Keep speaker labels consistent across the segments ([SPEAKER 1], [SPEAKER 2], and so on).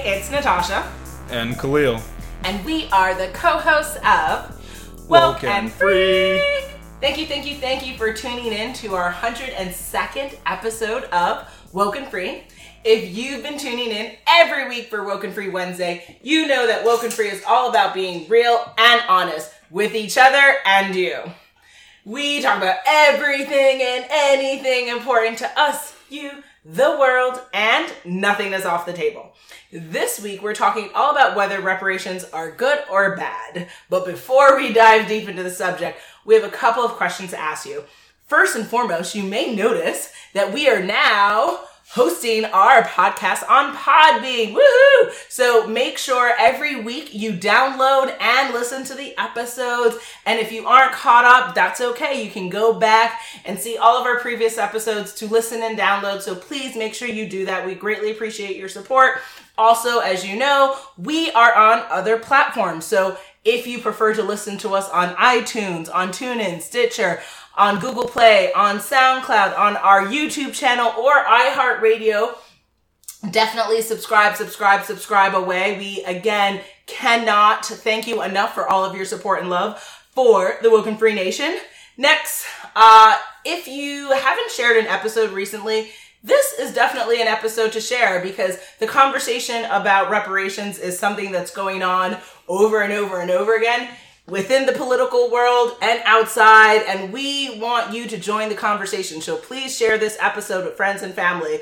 [SPEAKER 1] Hey, it's Natasha.
[SPEAKER 2] And Khalil.
[SPEAKER 1] And we are the co hosts of Woke and Free. Thank you, thank you, thank you for tuning in to our 102nd episode of Woke and Free. If you've been tuning in every week for Woke and Free Wednesday, you know that Woke and Free is all about being real and honest with each other and you. We talk about everything and anything important to us, you, the world, and nothing is off the table. This week, we're talking all about whether reparations are good or bad. But before we dive deep into the subject, we have a couple of questions to ask you. First and foremost, you may notice that we are now hosting our podcast on Podbean. Woohoo! So make sure every week you download and listen to the episodes. And if you aren't caught up, that's okay. You can go back and see all of our previous episodes to listen and download. So please make sure you do that. We greatly appreciate your support. Also, as you know, we are on other platforms. So if you prefer to listen to us on iTunes, on TuneIn, Stitcher, on Google Play, on SoundCloud, on our YouTube channel, or iHeartRadio. Definitely subscribe, subscribe, subscribe away. We again cannot thank you enough for all of your support and love for the Woke and Free Nation. Next, uh, if you haven't shared an episode recently, this is definitely an episode to share because the conversation about reparations is something that's going on over and over and over again within the political world and outside. And we want you to join the conversation. So please share this episode with friends and family.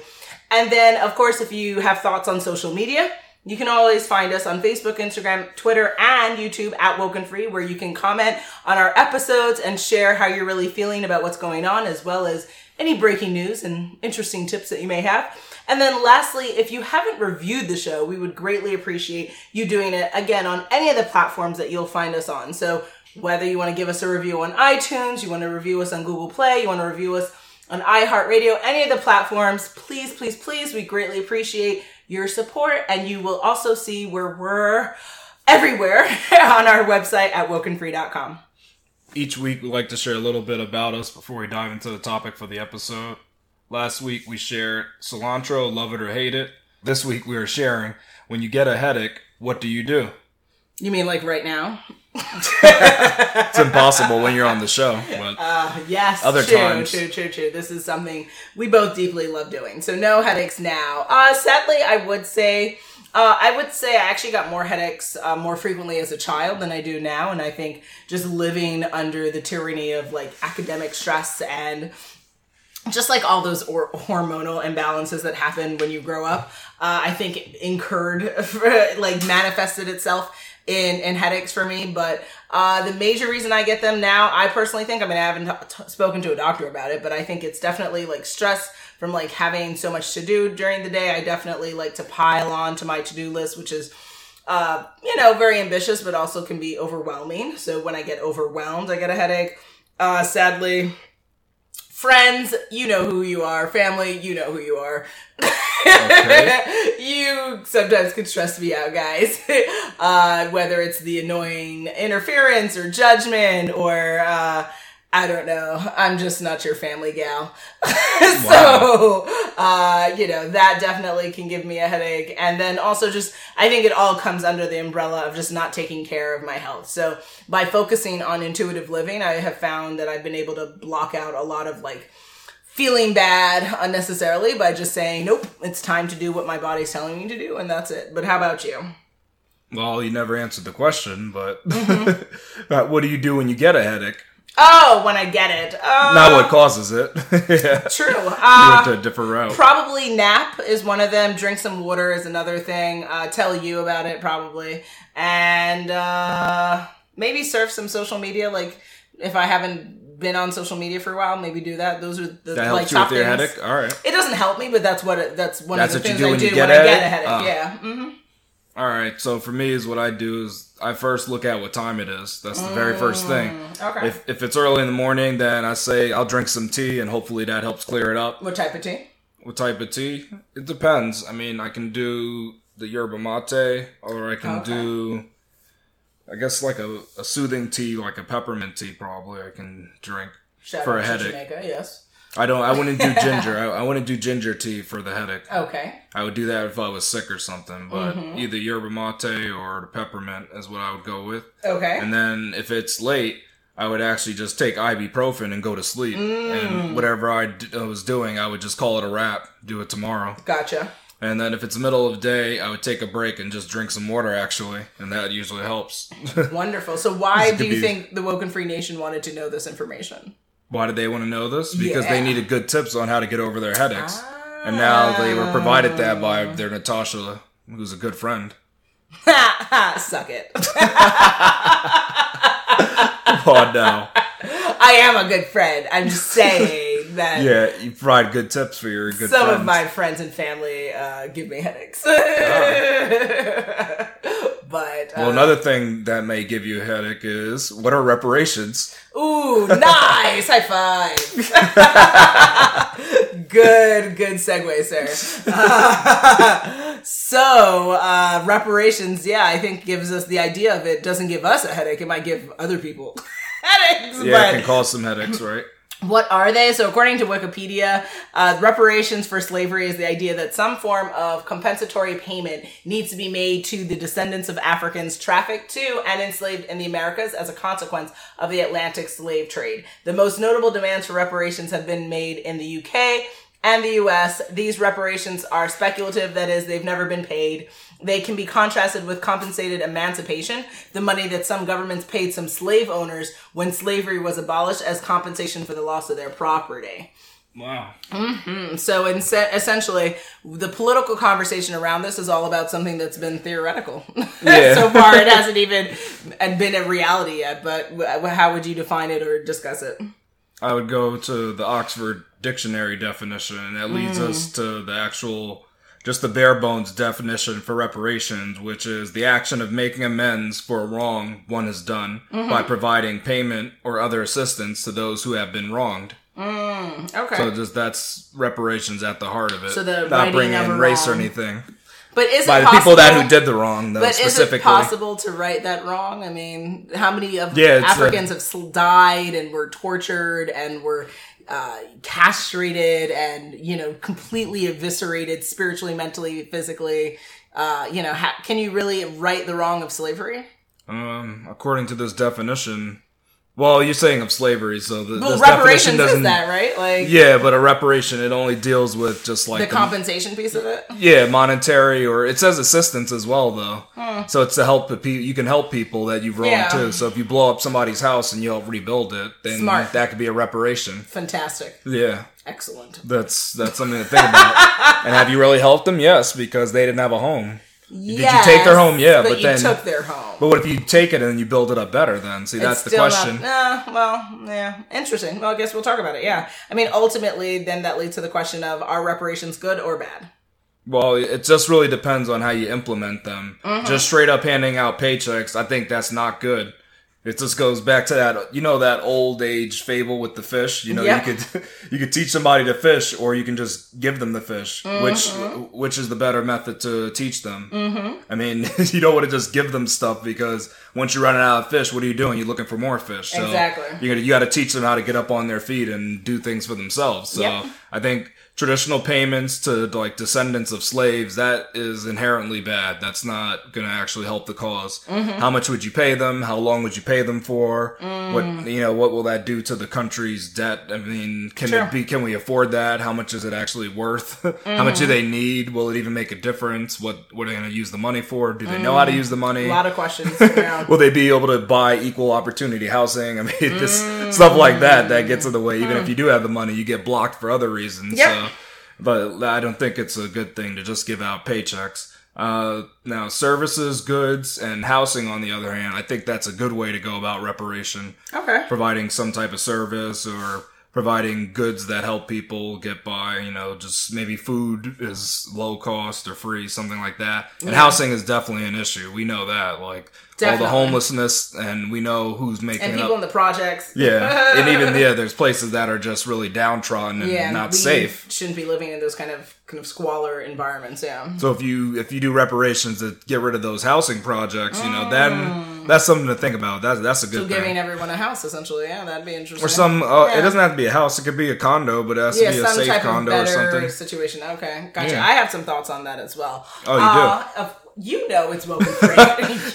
[SPEAKER 1] And then, of course, if you have thoughts on social media, you can always find us on Facebook, Instagram, Twitter, and YouTube at Woken Free, where you can comment on our episodes and share how you're really feeling about what's going on, as well as any breaking news and interesting tips that you may have. And then lastly, if you haven't reviewed the show, we would greatly appreciate you doing it again on any of the platforms that you'll find us on. So whether you want to give us a review on iTunes, you want to review us on Google Play, you want to review us on iHeartRadio, any of the platforms, please, please, please, we greatly appreciate your support. And you will also see where we're everywhere on our website at wokenfree.com.
[SPEAKER 2] Each week, we like to share a little bit about us before we dive into the topic for the episode. Last week we shared cilantro, love it or hate it. This week we are sharing when you get a headache, what do you do?
[SPEAKER 1] You mean like right now?
[SPEAKER 2] it's impossible when you're on the show. But
[SPEAKER 1] uh, yes,
[SPEAKER 2] other
[SPEAKER 1] true,
[SPEAKER 2] times.
[SPEAKER 1] true, true, true. This is something we both deeply love doing. So no headaches now. Uh, sadly, I would say. Uh, I would say I actually got more headaches uh, more frequently as a child than I do now, and I think just living under the tyranny of like academic stress and just like all those or- hormonal imbalances that happen when you grow up, uh, I think incurred, like manifested itself in, in headaches for me. But uh, the major reason I get them now, I personally think, I mean, I haven't t- spoken to a doctor about it, but I think it's definitely like stress from like having so much to do during the day. I definitely like to pile on to my to do list, which is uh, you know, very ambitious, but also can be overwhelming. So when I get overwhelmed, I get a headache. Uh, sadly, friends, you know who you are. Family, you know who you are. Okay. you sometimes can stress me out, guys. Uh, whether it's the annoying interference or judgment or, uh, I don't know. I'm just not your family gal. so, uh, you know, that definitely can give me a headache. And then also just, I think it all comes under the umbrella of just not taking care of my health. So by focusing on intuitive living, I have found that I've been able to block out a lot of like, feeling bad unnecessarily by just saying, nope, it's time to do what my body's telling me to do, and that's it. But how about you?
[SPEAKER 2] Well, you never answered the question, but mm-hmm. what do you do when you get a headache?
[SPEAKER 1] Oh, when I get it. Uh,
[SPEAKER 2] Not what causes it.
[SPEAKER 1] yeah. True. Uh,
[SPEAKER 2] you went to a different route.
[SPEAKER 1] Probably nap is one of them. Drink some water is another thing. Uh, tell you about it probably. And uh, maybe surf some social media. Like if I haven't been on social media for a while, maybe do that. Those are the
[SPEAKER 2] that
[SPEAKER 1] like
[SPEAKER 2] top
[SPEAKER 1] things.
[SPEAKER 2] headache. All right.
[SPEAKER 1] It doesn't help me, but that's what it, that's one
[SPEAKER 2] that's
[SPEAKER 1] of the
[SPEAKER 2] things
[SPEAKER 1] I do when
[SPEAKER 2] I
[SPEAKER 1] get a headache. Uh, yeah. Mm-hmm.
[SPEAKER 2] All right. So for me, is what I do is I first look at what time it is. That's the very first thing.
[SPEAKER 1] Mm, Okay.
[SPEAKER 2] If if it's early in the morning, then I say I'll drink some tea, and hopefully that helps clear it up.
[SPEAKER 1] what type of tea?
[SPEAKER 2] What type of tea? It depends. I mean, I can do the yerba mate, or I can
[SPEAKER 1] Okay.
[SPEAKER 2] do, I guess, like a, a soothing tea, like a peppermint tea. Probably I can drink
[SPEAKER 1] Shout
[SPEAKER 2] for a headache.
[SPEAKER 1] Jamaica, yes.
[SPEAKER 2] I don't. I wouldn't do ginger. I, I wouldn't do ginger tea for the headache.
[SPEAKER 1] Okay.
[SPEAKER 2] I would do that if I was sick or something. But mm-hmm. either yerba mate or the peppermint is what I would go with.
[SPEAKER 1] Okay.
[SPEAKER 2] And then if it's late, I would actually just take ibuprofen and go to sleep. And mm. whatever I, d- I was doing, I would just call it a wrap. Do it tomorrow.
[SPEAKER 1] Gotcha.
[SPEAKER 2] And then if it's the middle of the day, I would take a break and just drink some water actually, and that usually helps.
[SPEAKER 1] Wonderful. So why do you
[SPEAKER 2] be-
[SPEAKER 1] think the Woke and Free Nation wanted to know this information?
[SPEAKER 2] Why did they want to know this? Because
[SPEAKER 1] Yeah.
[SPEAKER 2] they needed good tips on how to get over their headaches. And now they were provided that by oh. their Natasha, who's a good friend.
[SPEAKER 1] Suck it.
[SPEAKER 2] Oh no.
[SPEAKER 1] I am a good friend. I'm just saying that
[SPEAKER 2] Yeah, you provide good tips for your good
[SPEAKER 1] some
[SPEAKER 2] friends.
[SPEAKER 1] of my friends and family uh, give me headaches. but uh,
[SPEAKER 2] well, another thing that may give you a headache is what are reparations?
[SPEAKER 1] ooh, nice high five. good, good segue, sir. Uh, so uh, reparations, yeah, I think gives us the idea of it. Doesn't give us a headache. It might give other people headaches.
[SPEAKER 2] Yeah,
[SPEAKER 1] but
[SPEAKER 2] it can cause some headaches, right?
[SPEAKER 1] What are they? So, according to Wikipedia, uh, reparations for slavery is the idea that some form of compensatory payment needs to be made to the descendants of Africans trafficked to and enslaved in the Americas as a consequence of the Atlantic slave trade. The most notable demands for reparations have been made in the UK and the US. These reparations are speculative, that is, they've never been paid. They can be contrasted with compensated emancipation, the money that some governments paid some slave owners when slavery was abolished as compensation for the loss of their property.
[SPEAKER 2] Wow. Mm-hmm.
[SPEAKER 1] So, in essentially, the political conversation around this is all about something that's been theoretical.
[SPEAKER 2] Yeah.
[SPEAKER 1] so far, it hasn't even been a reality yet. But how would you define it or discuss it?
[SPEAKER 2] I would go to the Oxford Dictionary definition, and that leads
[SPEAKER 1] Mm.
[SPEAKER 2] us to the actual, just the bare bones definition for reparations, which is the action of making amends for a wrong one has done
[SPEAKER 1] Mm-hmm.
[SPEAKER 2] by providing payment or other assistance to those who have been wronged.
[SPEAKER 1] Okay.
[SPEAKER 2] So just that's reparations at the heart of it.
[SPEAKER 1] So the
[SPEAKER 2] not bringing in race or anything
[SPEAKER 1] but is
[SPEAKER 2] by
[SPEAKER 1] it
[SPEAKER 2] the
[SPEAKER 1] possible,
[SPEAKER 2] people that who did the wrong, though
[SPEAKER 1] But is it
[SPEAKER 2] specifically.
[SPEAKER 1] possible to right that wrong? I mean, how many of
[SPEAKER 2] Yeah, it's a-
[SPEAKER 1] Africans have died and were tortured and were uh, castrated and you know completely eviscerated spiritually, mentally, physically? Uh, you know, ha- can you really right the wrong of slavery?
[SPEAKER 2] Um, according to this definition, well, you're saying of slavery, so the,
[SPEAKER 1] Well,
[SPEAKER 2] definition
[SPEAKER 1] reparations
[SPEAKER 2] doesn't.
[SPEAKER 1] is that right? Like
[SPEAKER 2] Yeah, but a reparation it only deals with just like
[SPEAKER 1] the compensation piece of it.
[SPEAKER 2] yeah monetary or it says assistance as well though. So it's to help the people. You can help people that you've wronged
[SPEAKER 1] Yeah.
[SPEAKER 2] too. So if you blow up somebody's house and you help rebuild it, then
[SPEAKER 1] Smart.
[SPEAKER 2] that could be a reparation.
[SPEAKER 1] Fantastic,
[SPEAKER 2] Yeah.
[SPEAKER 1] excellent.
[SPEAKER 2] That's that's something to think about. and have you really helped them? Yes, because they didn't have a home.
[SPEAKER 1] Did
[SPEAKER 2] you take their home? Yeah,
[SPEAKER 1] but,
[SPEAKER 2] but
[SPEAKER 1] you
[SPEAKER 2] then-
[SPEAKER 1] took their home.
[SPEAKER 2] But what if you take it and then you build it up better? Then see, that's the question.
[SPEAKER 1] Not, uh, well, yeah, interesting. Well, I guess we'll talk about it. Yeah, I mean, ultimately, then that leads to the question of are reparations good or bad?
[SPEAKER 2] Well, it just really depends on how you implement them.
[SPEAKER 1] Mm-hmm.
[SPEAKER 2] Just straight up handing out paychecks, I think that's not good. It just goes back to that, you know, that old age fable with the fish. You know,
[SPEAKER 1] Yep.
[SPEAKER 2] you could you could teach somebody to fish, or you can just give them the fish.
[SPEAKER 1] Mm-hmm.
[SPEAKER 2] Which which is the better method to teach them? Mm-hmm. I mean, you don't want to just give them stuff because once you're running out of fish, what are you doing? You're looking for more fish. So
[SPEAKER 1] Exactly.
[SPEAKER 2] You got you got to teach them how to get up on their feet and do things for themselves. So
[SPEAKER 1] Yep.
[SPEAKER 2] I think traditional payments to like descendants of slaves that is inherently bad that's not going to actually help the because
[SPEAKER 1] Mm-hmm.
[SPEAKER 2] how much would you pay them how long would you pay them for
[SPEAKER 1] Mm.
[SPEAKER 2] what you know what will that do to the country's debt i mean can
[SPEAKER 1] Sure.
[SPEAKER 2] it be can we afford that how much is it actually worth how much do
[SPEAKER 1] Mm.
[SPEAKER 2] they need will it even make a difference what what are they going to use the money for do they know how to use the money
[SPEAKER 1] Mm. A lot of questions.
[SPEAKER 2] Will they be able to buy equal opportunity housing? I mean, just stuff like that that gets in the way. Even if you do have the money, you get blocked for other reasons.
[SPEAKER 1] Yep.
[SPEAKER 2] So, but I don't think it's a good thing to just give out paychecks. Uh, now, services, goods, and housing, on the other hand, I think that's a good way to go about reparation.
[SPEAKER 1] okay.
[SPEAKER 2] Providing some type of service or providing goods that help people get by, you know, just maybe food is low cost or free, something like that. And housing is definitely an issue. We know that. Like all the homelessness and we know who's making
[SPEAKER 1] And people
[SPEAKER 2] up.
[SPEAKER 1] in the projects.
[SPEAKER 2] yeah. and even yeah, there's places that are just really downtrodden and
[SPEAKER 1] Yeah,
[SPEAKER 2] not safe.
[SPEAKER 1] Shouldn't be living in those kind of kind of squalor environments. Yeah.
[SPEAKER 2] So if you if you do reparations to get rid of those housing projects, you know, then that's something to think about. That's that's a good
[SPEAKER 1] So
[SPEAKER 2] thing.
[SPEAKER 1] giving everyone a house, essentially. Yeah, that'd be interesting.
[SPEAKER 2] or some, uh,
[SPEAKER 1] Yeah.
[SPEAKER 2] it doesn't have to be a house. It could be a condo, but it has to
[SPEAKER 1] yeah,
[SPEAKER 2] be a safe
[SPEAKER 1] type of
[SPEAKER 2] condo or something.
[SPEAKER 1] situation. Okay, gotcha.
[SPEAKER 2] Yeah.
[SPEAKER 1] I have some thoughts on that as well.
[SPEAKER 2] Oh, you
[SPEAKER 1] do? Uh, you know it's woken free.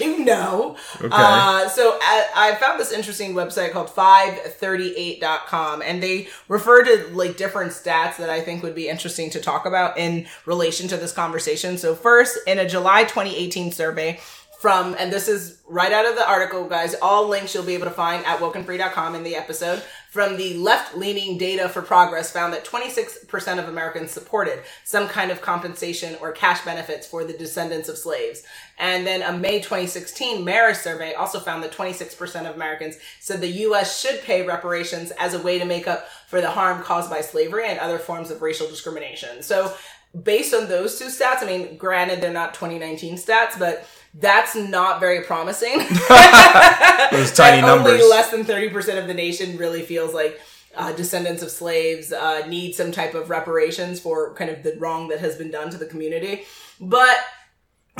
[SPEAKER 1] you know.
[SPEAKER 2] Okay.
[SPEAKER 1] Uh, so I, I found this interesting website called 538.com and they refer to like different stats that I think would be interesting to talk about in relation to this conversation. So first, in a July 2018 survey, from, and this is right out of the article, guys. All links you'll be able to find at wokenfree.com in the episode. From the left leaning data for progress found that 26% of Americans supported some kind of compensation or cash benefits for the descendants of slaves. And then a May 2016 Marist survey also found that 26% of Americans said the U.S. should pay reparations as a way to make up for the harm caused by slavery and other forms of racial discrimination. So based on those two stats, I mean, granted, they're not 2019 stats, but that's not very promising.
[SPEAKER 2] Those tiny numbers.
[SPEAKER 1] Only less than 30% of the nation really feels like uh, descendants of slaves uh, need some type of reparations for kind of the wrong that has been done to the community. But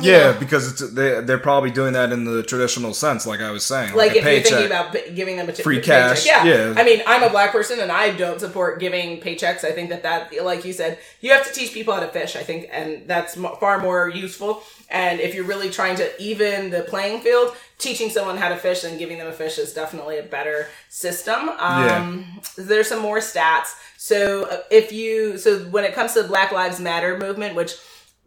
[SPEAKER 2] Yeah, because it's they they're probably doing that in the traditional sense, like I was saying,
[SPEAKER 1] like
[SPEAKER 2] a
[SPEAKER 1] if you're thinking about giving them a t-
[SPEAKER 2] Free
[SPEAKER 1] paycheck.
[SPEAKER 2] cash,
[SPEAKER 1] yeah.
[SPEAKER 2] yeah.
[SPEAKER 1] I mean, I'm a black person and I don't support giving paychecks. I think that that, like you said, you have to teach people how to fish. I think, and that's m- far more useful. And if you're really trying to even the playing field, teaching someone how to fish and giving them a fish is definitely a better system. Um, There's some more stats. So uh, if you, so when it comes to the Black Lives Matter movement, which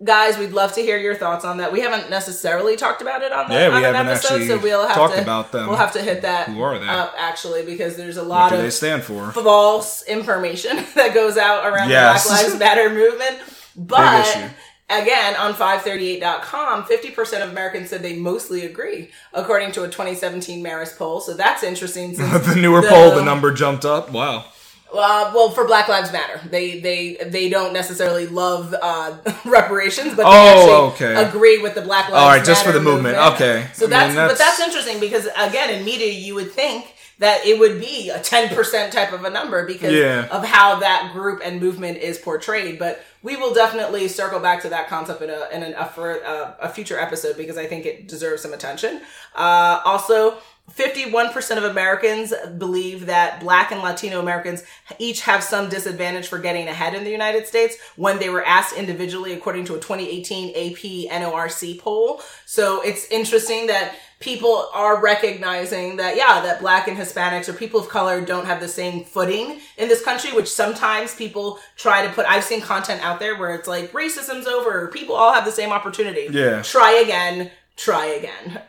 [SPEAKER 1] guys, we'd love to hear your thoughts on that. We haven't necessarily talked about it on, the,
[SPEAKER 2] Yeah, we
[SPEAKER 1] on an episode,
[SPEAKER 2] actually
[SPEAKER 1] so we'll have
[SPEAKER 2] talked
[SPEAKER 1] to
[SPEAKER 2] about them.
[SPEAKER 1] We'll have to hit that.
[SPEAKER 2] Who are they?
[SPEAKER 1] Up actually, because there's a lot of
[SPEAKER 2] they stand for?
[SPEAKER 1] false information that goes out around
[SPEAKER 2] Yes.
[SPEAKER 1] the Black Lives Matter movement. But again, on 538.com, 50% of Americans said they mostly agree, according to a 2017 Marist poll. So that's interesting. Since
[SPEAKER 2] the newer poll, the number jumped up. Wow.
[SPEAKER 1] Uh, well, for Black Lives Matter, they they they don't necessarily love uh, reparations, but they
[SPEAKER 2] Oh,
[SPEAKER 1] actually
[SPEAKER 2] okay.
[SPEAKER 1] agree with the Black Lives.
[SPEAKER 2] All right, just for the movement. Okay.
[SPEAKER 1] So
[SPEAKER 2] I mean,
[SPEAKER 1] that's, but
[SPEAKER 2] that's-
[SPEAKER 1] that's interesting because again, in media, you would think that it would be a ten percent type of a number because
[SPEAKER 2] Yeah.
[SPEAKER 1] of how that group and movement is portrayed. But we will definitely circle back to that concept in a in an, a, for a, a future episode because I think it deserves some attention. Uh, also. 51% of Americans believe that black and Latino Americans each have some disadvantage for getting ahead in the United States when they were asked individually, according to a 2018 AP NORC poll. So it's interesting that people are recognizing that, yeah, that black and Hispanics or people of color don't have the same footing in this country, which sometimes people try to put. I've seen content out there where it's like racism's over, people all have the same opportunity.
[SPEAKER 2] Yeah.
[SPEAKER 1] Try again. Try again.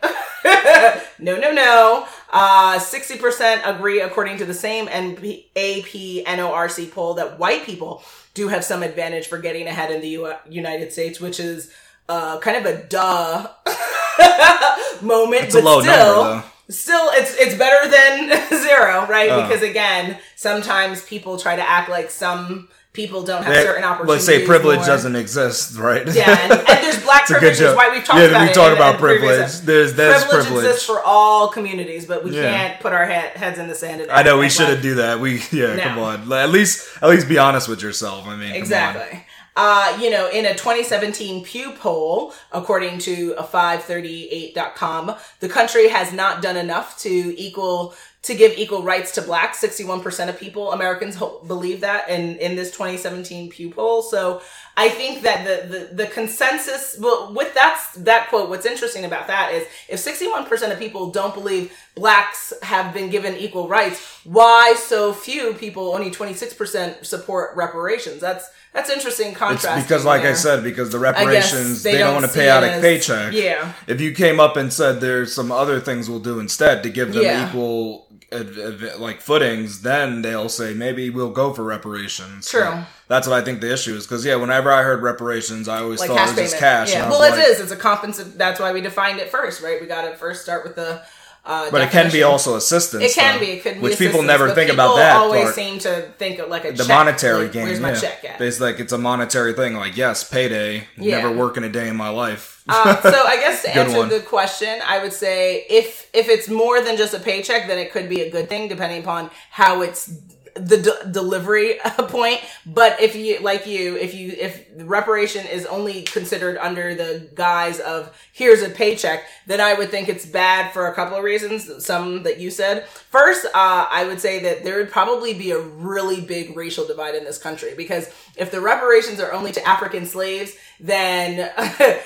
[SPEAKER 1] no, no, no. Uh, 60% agree, according to the same NP, AP NORC poll, that white people do have some advantage for getting ahead in the U- United States, which is uh, kind of a duh moment.
[SPEAKER 2] It's a
[SPEAKER 1] but still,
[SPEAKER 2] number,
[SPEAKER 1] Still, it's it's better than zero, right?
[SPEAKER 2] Uh.
[SPEAKER 1] because again, sometimes people try to act like some people don't have certain opportunities.
[SPEAKER 2] Let's say privilege
[SPEAKER 1] more.
[SPEAKER 2] doesn't exist, right?
[SPEAKER 1] Yeah, and, and there's black
[SPEAKER 2] It's a good
[SPEAKER 1] privilege, is why we've talked
[SPEAKER 2] Yeah,
[SPEAKER 1] about
[SPEAKER 2] we
[SPEAKER 1] it.
[SPEAKER 2] talk about
[SPEAKER 1] in
[SPEAKER 2] privilege.
[SPEAKER 1] episodes.
[SPEAKER 2] There's- there's
[SPEAKER 1] privilege,
[SPEAKER 2] privilege.
[SPEAKER 1] exists for all communities, but we
[SPEAKER 2] Yeah.
[SPEAKER 1] can't put our head, heads in the sand. And
[SPEAKER 2] I know we shouldn't do that. We yeah,
[SPEAKER 1] No.
[SPEAKER 2] come on. At least at least be honest with yourself. I mean.
[SPEAKER 1] Exactly. Uh, you know, in a 2017 Pew poll, according to a 538.com, the country has not done enough to equal to give equal rights to blacks. 61% of people, Americans believe that in, in this 2017 Pew poll. So I think that the, the, the consensus, well, with that, that quote, what's interesting about that is if 61% of people don't believe blacks have been given equal rights, why so few people, only 26% support reparations? That's, that's interesting
[SPEAKER 2] It's
[SPEAKER 1] contrast.
[SPEAKER 2] because, like I said, because the reparations
[SPEAKER 1] they
[SPEAKER 2] they, don't,
[SPEAKER 1] don't
[SPEAKER 2] want to pay out a paycheck.
[SPEAKER 1] yeah.
[SPEAKER 2] If you came up and said there's some other things we'll do instead to give them
[SPEAKER 1] Yeah.
[SPEAKER 2] equal like footings, then they'll say maybe we'll go for reparations.
[SPEAKER 1] True.
[SPEAKER 2] But That's what I think the issue is. Because yeah, whenever I heard reparations, I always
[SPEAKER 1] like
[SPEAKER 2] thought it was
[SPEAKER 1] payment.
[SPEAKER 2] just cash.
[SPEAKER 1] Yeah. Well, it
[SPEAKER 2] like-
[SPEAKER 1] is. It's a compensation. That's why we defined it first, right? We got to first start with the. Uh,
[SPEAKER 2] But it can be also assistance.
[SPEAKER 1] It can
[SPEAKER 2] though,
[SPEAKER 1] be. It could be
[SPEAKER 2] which people never think about
[SPEAKER 1] people
[SPEAKER 2] that
[SPEAKER 1] Always
[SPEAKER 2] part.
[SPEAKER 1] seem to think of like a
[SPEAKER 2] the
[SPEAKER 1] check.
[SPEAKER 2] monetary
[SPEAKER 1] Like,
[SPEAKER 2] game.
[SPEAKER 1] Where's my
[SPEAKER 2] yeah.
[SPEAKER 1] check at?
[SPEAKER 2] It's like it's a monetary thing. Like yes, payday.
[SPEAKER 1] Yeah.
[SPEAKER 2] Never working a day in my life.
[SPEAKER 1] Uh, so I guess to answer
[SPEAKER 2] one.
[SPEAKER 1] the question, I would say if if it's more than just a paycheck, then it could be a good thing, depending upon how it's the de- delivery point. But if you, like you, if you, if reparation is only considered under the guise of here's a paycheck, then I would think it's bad for a couple of reasons. Some that you said. First, uh, I would say that there would probably be a really big racial divide in this country because if the reparations are only to African slaves, then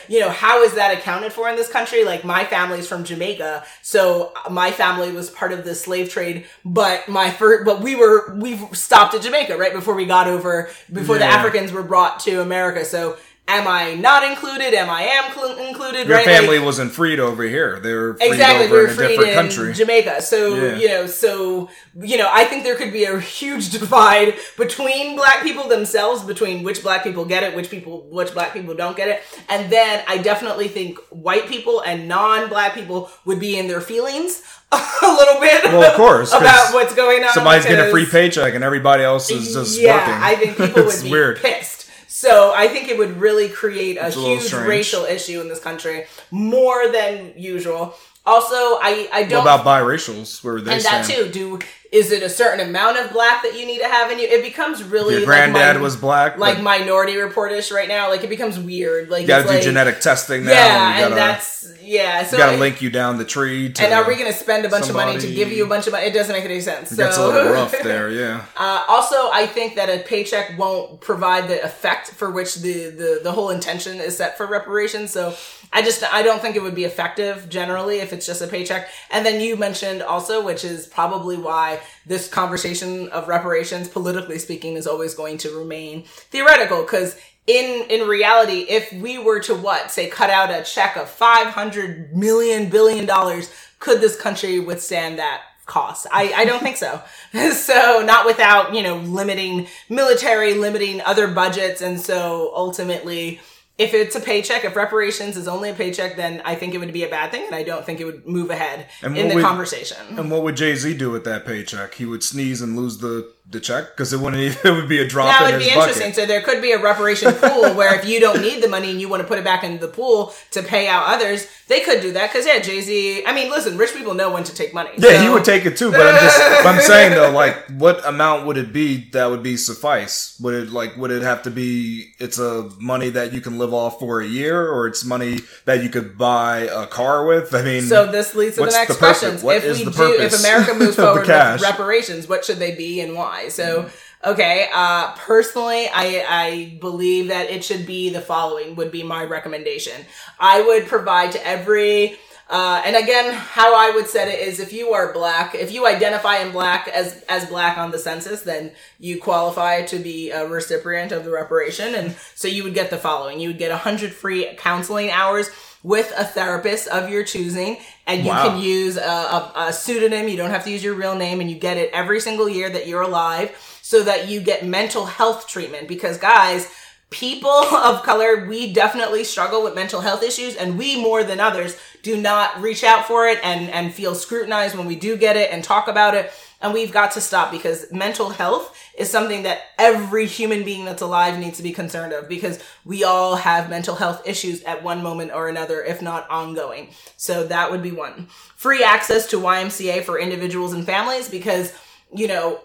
[SPEAKER 1] you know how is that accounted for in this country like my family's from jamaica so my family was part of the slave trade but my first but we were we stopped at jamaica right before we got over before yeah. the africans were brought to america so am I not included? Am I am cl- included?
[SPEAKER 2] Your
[SPEAKER 1] right?
[SPEAKER 2] family like, wasn't freed over here. They were freed
[SPEAKER 1] exactly.
[SPEAKER 2] over
[SPEAKER 1] we were
[SPEAKER 2] in
[SPEAKER 1] freed
[SPEAKER 2] a different
[SPEAKER 1] in
[SPEAKER 2] country.
[SPEAKER 1] Jamaica. So yeah. you know, so you know, I think there could be a huge divide between black people themselves, between which black people get it, which people, which black people don't get it, and then I definitely think white people and non-black people would be in their feelings a little bit.
[SPEAKER 2] Well, of course,
[SPEAKER 1] about what's going on.
[SPEAKER 2] Somebody's getting a free paycheck and everybody else is just
[SPEAKER 1] yeah,
[SPEAKER 2] working.
[SPEAKER 1] I think people would be weird. pissed. So I think it would really create a, a huge racial issue in this country more than usual. Also, I I don't.
[SPEAKER 2] What about biracials? Where they
[SPEAKER 1] and that too? Do is it a certain amount of black that you need to have in you? It becomes really
[SPEAKER 2] your granddad like was black,
[SPEAKER 1] like Minority Reportish right now. Like it becomes weird. Like
[SPEAKER 2] you got to do
[SPEAKER 1] like,
[SPEAKER 2] genetic testing now.
[SPEAKER 1] Yeah, and, and that's yeah.
[SPEAKER 2] So got to link you down the tree.
[SPEAKER 1] and are we going to spend a bunch somebody, of money to give you a bunch of money? It doesn't make any sense.
[SPEAKER 2] So. gets a little rough there. Yeah.
[SPEAKER 1] Uh, also, I think that a paycheck won't provide the effect for which the the the whole intention is set for reparations. So I just I don't think it would be effective generally if it's just a paycheck. And then you mentioned also, which is probably why this conversation of reparations, politically speaking, is always going to remain theoretical. Because in in reality if we were to what say cut out a check of 500 million billion dollars could this country withstand that cost? I i don't think so. So not without you know limiting military limiting other budgets. And so ultimately if it's a paycheck, if reparations is only a paycheck, then I think it would be a bad thing, and I don't think it would move ahead in the
[SPEAKER 2] would,
[SPEAKER 1] conversation.
[SPEAKER 2] And what would Jay Z do with that paycheck? He would sneeze and lose the the check because it wouldn't. Even, it would be a drop. That would be interesting.
[SPEAKER 1] So there could be a reparation pool where if you don't need the money and you want to put it back into the pool to pay out others, they could do that. Because yeah, Jay Z. I mean, listen, rich people know when to take money.
[SPEAKER 2] Yeah, so. he would take it too. But I'm just. I'm saying though, like, what amount would it be that would be suffice? Would it like? Would it have to be? It's a money that you can live off for a year, or it's money that you could buy a car with. I mean,
[SPEAKER 1] so this leads to the next the questions. if we do, if America moves forward with reparations, what should they be and why? So. Okay. Uh, personally, I, I believe that it should be the following would be my recommendation. I would provide to every, uh, and again, how I would set it is if you are black, if you identify in black as, as black on the census, then you qualify to be a recipient of the reparation. And so you would get the following. You would get a hundred free counseling hours with a therapist of your choosing and you wow. can use a, a, a pseudonym. You don't have to use your real name and you get it every single year that you're alive so that you get mental health treatment. Because guys, people of color, we definitely struggle with mental health issues and we more than others do not reach out for it and, and feel scrutinized when we do get it and talk about it. And we've got to stop because mental health is something that every human being that's alive needs to be concerned of because we all have mental health issues at one moment or another, if not ongoing. So that would be one. Free access to YMCA for individuals and families because, you know,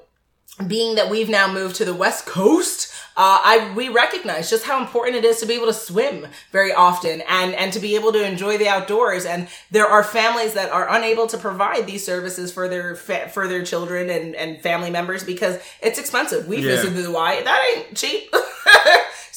[SPEAKER 1] being that we've now moved to the West Coast, uh, I we recognize just how important it is to be able to swim very often and and to be able to enjoy the outdoors. And there are families that are unable to provide these services for their fa- for their children and and family members because it's expensive. We yeah. visited the Y, that ain't cheap.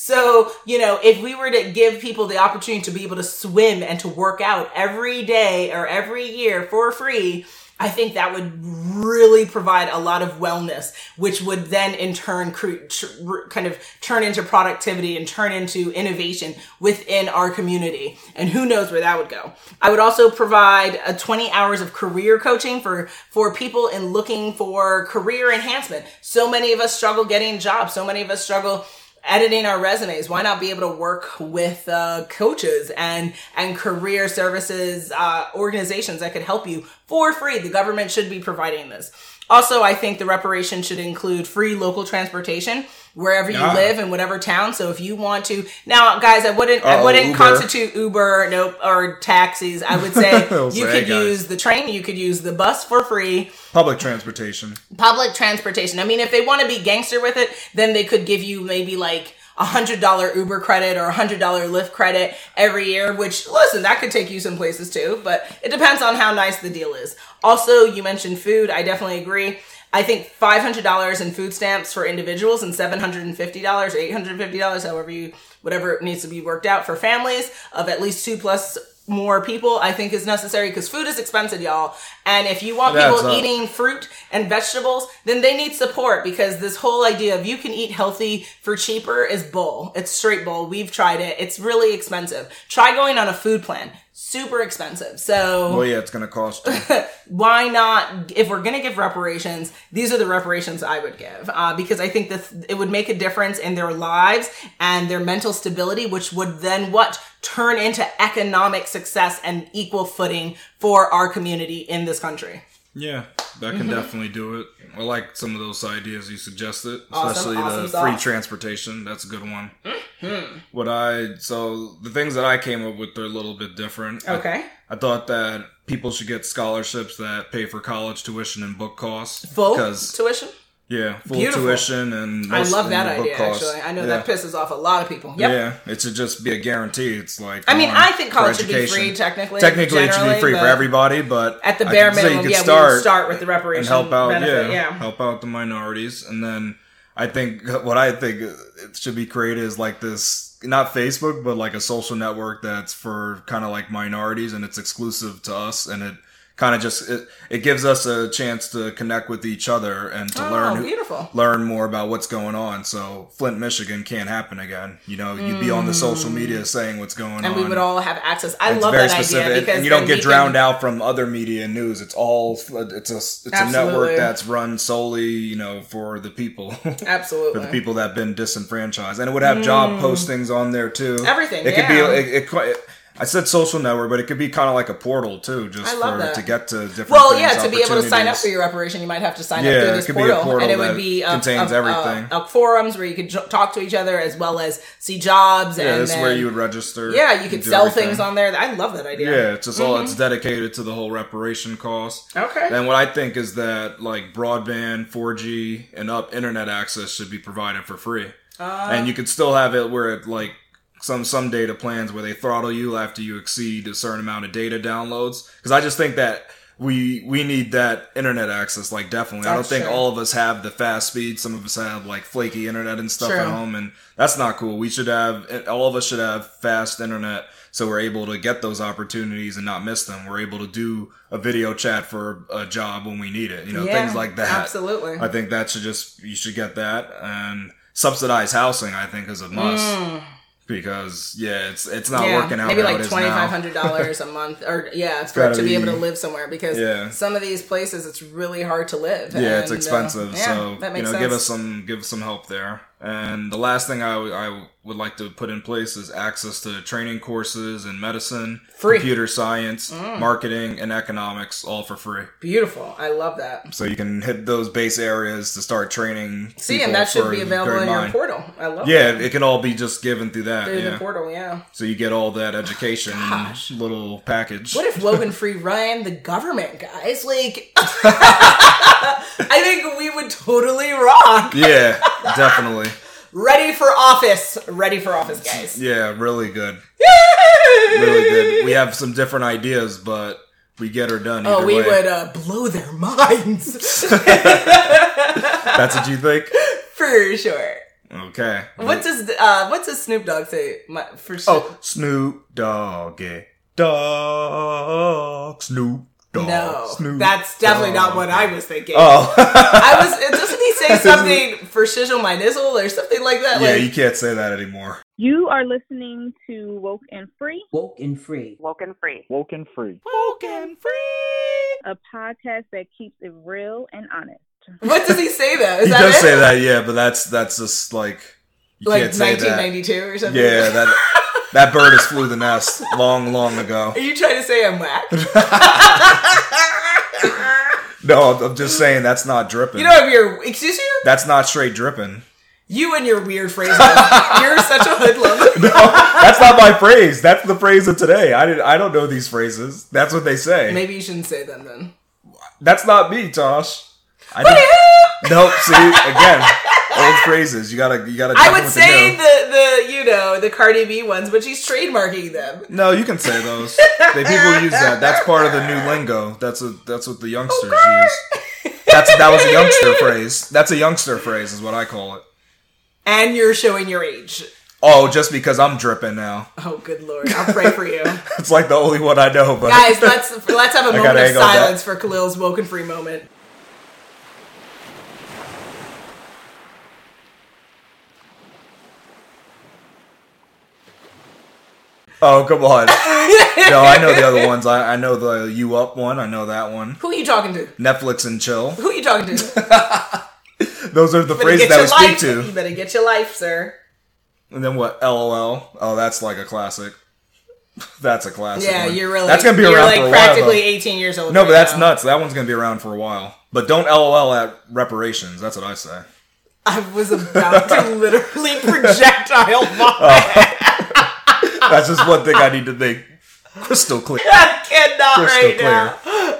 [SPEAKER 1] So, you know, if we were to give people the opportunity to be able to swim and to work out every day or every year for free, I think that would really provide a lot of wellness, which would then in turn tr- kind of turn into productivity and turn into innovation within our community. And who knows where that would go. I would also provide a 20 hours of career coaching for, for people in looking for career enhancement. So many of us struggle getting jobs. So many of us struggle editing our resumes. Why not be able to work with uh, coaches and and career services uh, organizations that could help you for free? The government should be providing this. Also, I think the reparation should include free local transportation wherever you
[SPEAKER 2] Ah.
[SPEAKER 1] live in whatever town. So if you want to, now guys, I wouldn't, I
[SPEAKER 2] Uh-oh,
[SPEAKER 1] wouldn't
[SPEAKER 2] Uber.
[SPEAKER 1] constitute Uber, nope, or taxis. I would say you could use the train, you could use the bus for free
[SPEAKER 2] Public transportation.
[SPEAKER 1] public transportation. I mean, if they want to be gangster with it, then they could give you maybe like a hundred dollar Uber credit or a hundred dollar Lyft credit every year, which listen, that could take you some places too, but it depends on how nice the deal is. Also, you mentioned food. I definitely agree. I think $500 in food stamps for individuals and $750 or $850, however you, whatever it needs to be worked out for families of at least two plus more people, I think is necessary because food is expensive, y'all. And if you want people
[SPEAKER 2] up.
[SPEAKER 1] eating fruit and vegetables, then they need support because this whole idea of you can eat healthy for cheaper is bull. It's straight bull. We've tried it. It's really expensive. Try going on a food plan. Super expensive. So
[SPEAKER 2] Well, yeah, it's gonna cost
[SPEAKER 1] why not if we're going to give reparations these are the reparations i would give. Uh, because i think that it would make a difference in their lives and their mental stability which would then what? Turn into economic success and equal footing for our community in this country.
[SPEAKER 2] Yeah, that can definitely do it. I like some of those ideas you suggested, especially
[SPEAKER 1] awesome
[SPEAKER 2] the
[SPEAKER 1] sauce.
[SPEAKER 2] free transportation. That's a good one. Mm-hmm. What I so the things that I came up with are a little bit different.
[SPEAKER 1] Okay
[SPEAKER 2] I, thought that people should get scholarships that pay for college tuition and book costs.
[SPEAKER 1] full
[SPEAKER 2] because
[SPEAKER 1] tuition
[SPEAKER 2] yeah, full
[SPEAKER 1] Beautiful.
[SPEAKER 2] tuition and
[SPEAKER 1] i love that idea actually i know
[SPEAKER 2] yeah.
[SPEAKER 1] that pisses off a lot of people yep
[SPEAKER 2] Yeah, it should just be a guarantee. It's like
[SPEAKER 1] I mean,
[SPEAKER 2] on,
[SPEAKER 1] I think college should be free technically.
[SPEAKER 2] Technically, it should be free for everybody, but
[SPEAKER 1] At the bare minimum,
[SPEAKER 2] you
[SPEAKER 1] yeah,
[SPEAKER 2] could
[SPEAKER 1] we would
[SPEAKER 2] start
[SPEAKER 1] start with the reparation
[SPEAKER 2] and help out.
[SPEAKER 1] benefit.
[SPEAKER 2] yeah,
[SPEAKER 1] yeah.
[SPEAKER 2] help out the minorities, and then I think what I think it should be created is like this, not Facebook, but like a social network that's for kind of like minorities, and it's exclusive to us, and it kind of just it, it gives us a chance to connect with each other and to
[SPEAKER 1] Oh,
[SPEAKER 2] learn
[SPEAKER 1] beautiful.
[SPEAKER 2] learn more about what's going on. So Flint, Michigan can't happen again. You know, you'd be on the social media saying what's going on.
[SPEAKER 1] Mm. and we would all have access. I
[SPEAKER 2] It's
[SPEAKER 1] love
[SPEAKER 2] very
[SPEAKER 1] that
[SPEAKER 2] specific,
[SPEAKER 1] idea because
[SPEAKER 2] and you don't get drowned
[SPEAKER 1] can-
[SPEAKER 2] out from other media news. It's all it's a it's a network that's run solely, you know, for the people,
[SPEAKER 1] Absolutely for
[SPEAKER 2] the people that have been disenfranchised, and it would have job postings on there too.
[SPEAKER 1] Mm. Everything,
[SPEAKER 2] It could be.
[SPEAKER 1] yeah.
[SPEAKER 2] It, it, quite- I said social network, but it could be kind of like a portal too, just for
[SPEAKER 1] that.
[SPEAKER 2] to get to different.
[SPEAKER 1] Well,
[SPEAKER 2] things,
[SPEAKER 1] yeah, to be able to sign up for your reparation, you might have to sign
[SPEAKER 2] Yeah,
[SPEAKER 1] up through this
[SPEAKER 2] could be a
[SPEAKER 1] portal,
[SPEAKER 2] portal
[SPEAKER 1] and it would be uh,
[SPEAKER 2] contains
[SPEAKER 1] uh,
[SPEAKER 2] everything.
[SPEAKER 1] Uh, forums where you could talk to each other as well as see jobs.
[SPEAKER 2] Yeah,
[SPEAKER 1] and
[SPEAKER 2] this is
[SPEAKER 1] then,
[SPEAKER 2] where you would register.
[SPEAKER 1] yeah, you could sell
[SPEAKER 2] everything.
[SPEAKER 1] things on there. I love that idea.
[SPEAKER 2] Yeah, it's just all
[SPEAKER 1] Mm-hmm.
[SPEAKER 2] it's dedicated to the whole reparation cost.
[SPEAKER 1] Okay.
[SPEAKER 2] Then what I think is that like broadband, 4G, and up internet access should be provided for free,
[SPEAKER 1] Uh,
[SPEAKER 2] and you could still have it where it like some some data plans where they throttle you after you exceed a certain amount of data downloads. Because I just think that we we need that internet access like definitely. I don't think all of us have the fast speed. Some of us have like flaky internet and stuff at home, and that's not cool. We should have all of us should have fast internet so we're able to get those opportunities and not miss them. We're able to do a video chat for a job when we need it. You know,
[SPEAKER 1] Yeah,
[SPEAKER 2] things like that.
[SPEAKER 1] absolutely.
[SPEAKER 2] I think that should just you should get that and subsidized housing. I think is a must because yeah, it's it's not
[SPEAKER 1] yeah,
[SPEAKER 2] working out.
[SPEAKER 1] maybe like twenty five hundred dollars a month, or yeah, for
[SPEAKER 2] gotta
[SPEAKER 1] to be able to live somewhere because
[SPEAKER 2] Yeah.
[SPEAKER 1] some of these places it's really hard to live.
[SPEAKER 2] Yeah, it's
[SPEAKER 1] and, uh,
[SPEAKER 2] expensive.
[SPEAKER 1] yeah,
[SPEAKER 2] so you know,
[SPEAKER 1] sense.
[SPEAKER 2] give us some give us some help there. And the last thing I, w- I would like to put in place is access to training courses in medicine,
[SPEAKER 1] Free. Mm.
[SPEAKER 2] computer science, marketing, and economics, all for free.
[SPEAKER 1] Beautiful. I love that.
[SPEAKER 2] So you can hit those base areas to start training.
[SPEAKER 1] See, and that should be available in your
[SPEAKER 2] mind.
[SPEAKER 1] portal. I love it.
[SPEAKER 2] Yeah,
[SPEAKER 1] that.
[SPEAKER 2] it can all be just given through that.
[SPEAKER 1] Through
[SPEAKER 2] yeah.
[SPEAKER 1] the portal, yeah.
[SPEAKER 2] So you get all that education in little package.
[SPEAKER 1] What if Woke and Free ran the government, guys? Like, I think we would totally rock.
[SPEAKER 2] yeah, definitely.
[SPEAKER 1] Ready for office. Ready for office, guys.
[SPEAKER 2] Yeah, really good. Really good. We have some different ideas, but we get her done.
[SPEAKER 1] Oh, we
[SPEAKER 2] way.
[SPEAKER 1] would uh, blow their minds
[SPEAKER 2] That's what you think?
[SPEAKER 1] for sure.
[SPEAKER 2] Okay.
[SPEAKER 1] What does uh, What's his Snoop Dogg say? My, for
[SPEAKER 2] Oh, Snoop Doggy. Dog. Snoop Dogg.
[SPEAKER 1] no,
[SPEAKER 2] Snoop
[SPEAKER 1] that's definitely not what I was thinking.
[SPEAKER 2] Oh.
[SPEAKER 1] I was. Doesn't he say something for shizzle my nizzle or something like that?
[SPEAKER 2] yeah,
[SPEAKER 1] like,
[SPEAKER 2] you can't say that anymore.
[SPEAKER 3] You are listening to Woke and Free,
[SPEAKER 4] woke and free.
[SPEAKER 5] Woken free.
[SPEAKER 6] Woken free.
[SPEAKER 1] Woken free.
[SPEAKER 3] Woke and Free, a podcast that keeps it real and honest.
[SPEAKER 1] What does he say though? Is
[SPEAKER 2] he
[SPEAKER 1] that
[SPEAKER 2] does
[SPEAKER 1] it?
[SPEAKER 2] say that, yeah, but that's that's just like you
[SPEAKER 1] like
[SPEAKER 2] can't say that.
[SPEAKER 1] 1992 or something.
[SPEAKER 2] Yeah, that that bird has flew the nest long, long ago.
[SPEAKER 1] Are you trying to say I'm whack?
[SPEAKER 2] No, I'm just saying that's not dripping.
[SPEAKER 1] You know, if you're excuse you,
[SPEAKER 2] that's not straight dripping.
[SPEAKER 1] you and your weird phrases. you're such a hoodlum.
[SPEAKER 2] No, that's not my phrase. That's the phrase of today. I did. I don't know these phrases. That's what they say.
[SPEAKER 1] Maybe you shouldn't say them then.
[SPEAKER 2] That's not me, Tosh. I didn't- no, see again, old phrases. You gotta, you gotta.
[SPEAKER 1] I would say the the you know the Cardi B ones, but she's trademarking them.
[SPEAKER 2] No, you can say those. They people use that. That's part of the new lingo. That's a that's what the youngsters use. That's that was a youngster phrase. That's a youngster phrase, is what I call it.
[SPEAKER 1] And you're showing your age.
[SPEAKER 2] Oh, just because I'm dripping now.
[SPEAKER 1] Oh, good lord! I'll pray for you,
[SPEAKER 2] It's like the only one I know. But
[SPEAKER 1] guys. Let's let's have a moment of silence for Khalil's woken free moment.
[SPEAKER 2] Oh come on. no, I know the other ones. I, I know the you up one. I know that one.
[SPEAKER 1] Who are you talking to?
[SPEAKER 2] Netflix and chill.
[SPEAKER 1] Who are you talking to?
[SPEAKER 2] Those are the
[SPEAKER 1] Better
[SPEAKER 2] phrases that we speak to.
[SPEAKER 1] You better get your life, sir.
[SPEAKER 2] And then what? LOL. Oh, that's like a classic. That's a classic.
[SPEAKER 1] Yeah,
[SPEAKER 2] one.
[SPEAKER 1] you're really
[SPEAKER 2] That's gonna be
[SPEAKER 1] you're
[SPEAKER 2] around
[SPEAKER 1] like
[SPEAKER 2] for a
[SPEAKER 1] practically
[SPEAKER 2] while. though.
[SPEAKER 1] 18 years old.
[SPEAKER 2] No, but that's
[SPEAKER 1] now.
[SPEAKER 2] nuts. That one's gonna be around for a while. But don't LOL at reparations. That's what I say.
[SPEAKER 1] I was about to literally projectile vomit.
[SPEAKER 2] Oh. That's just one thing I need to make crystal clear.
[SPEAKER 1] I cannot
[SPEAKER 2] Crystal
[SPEAKER 1] right now.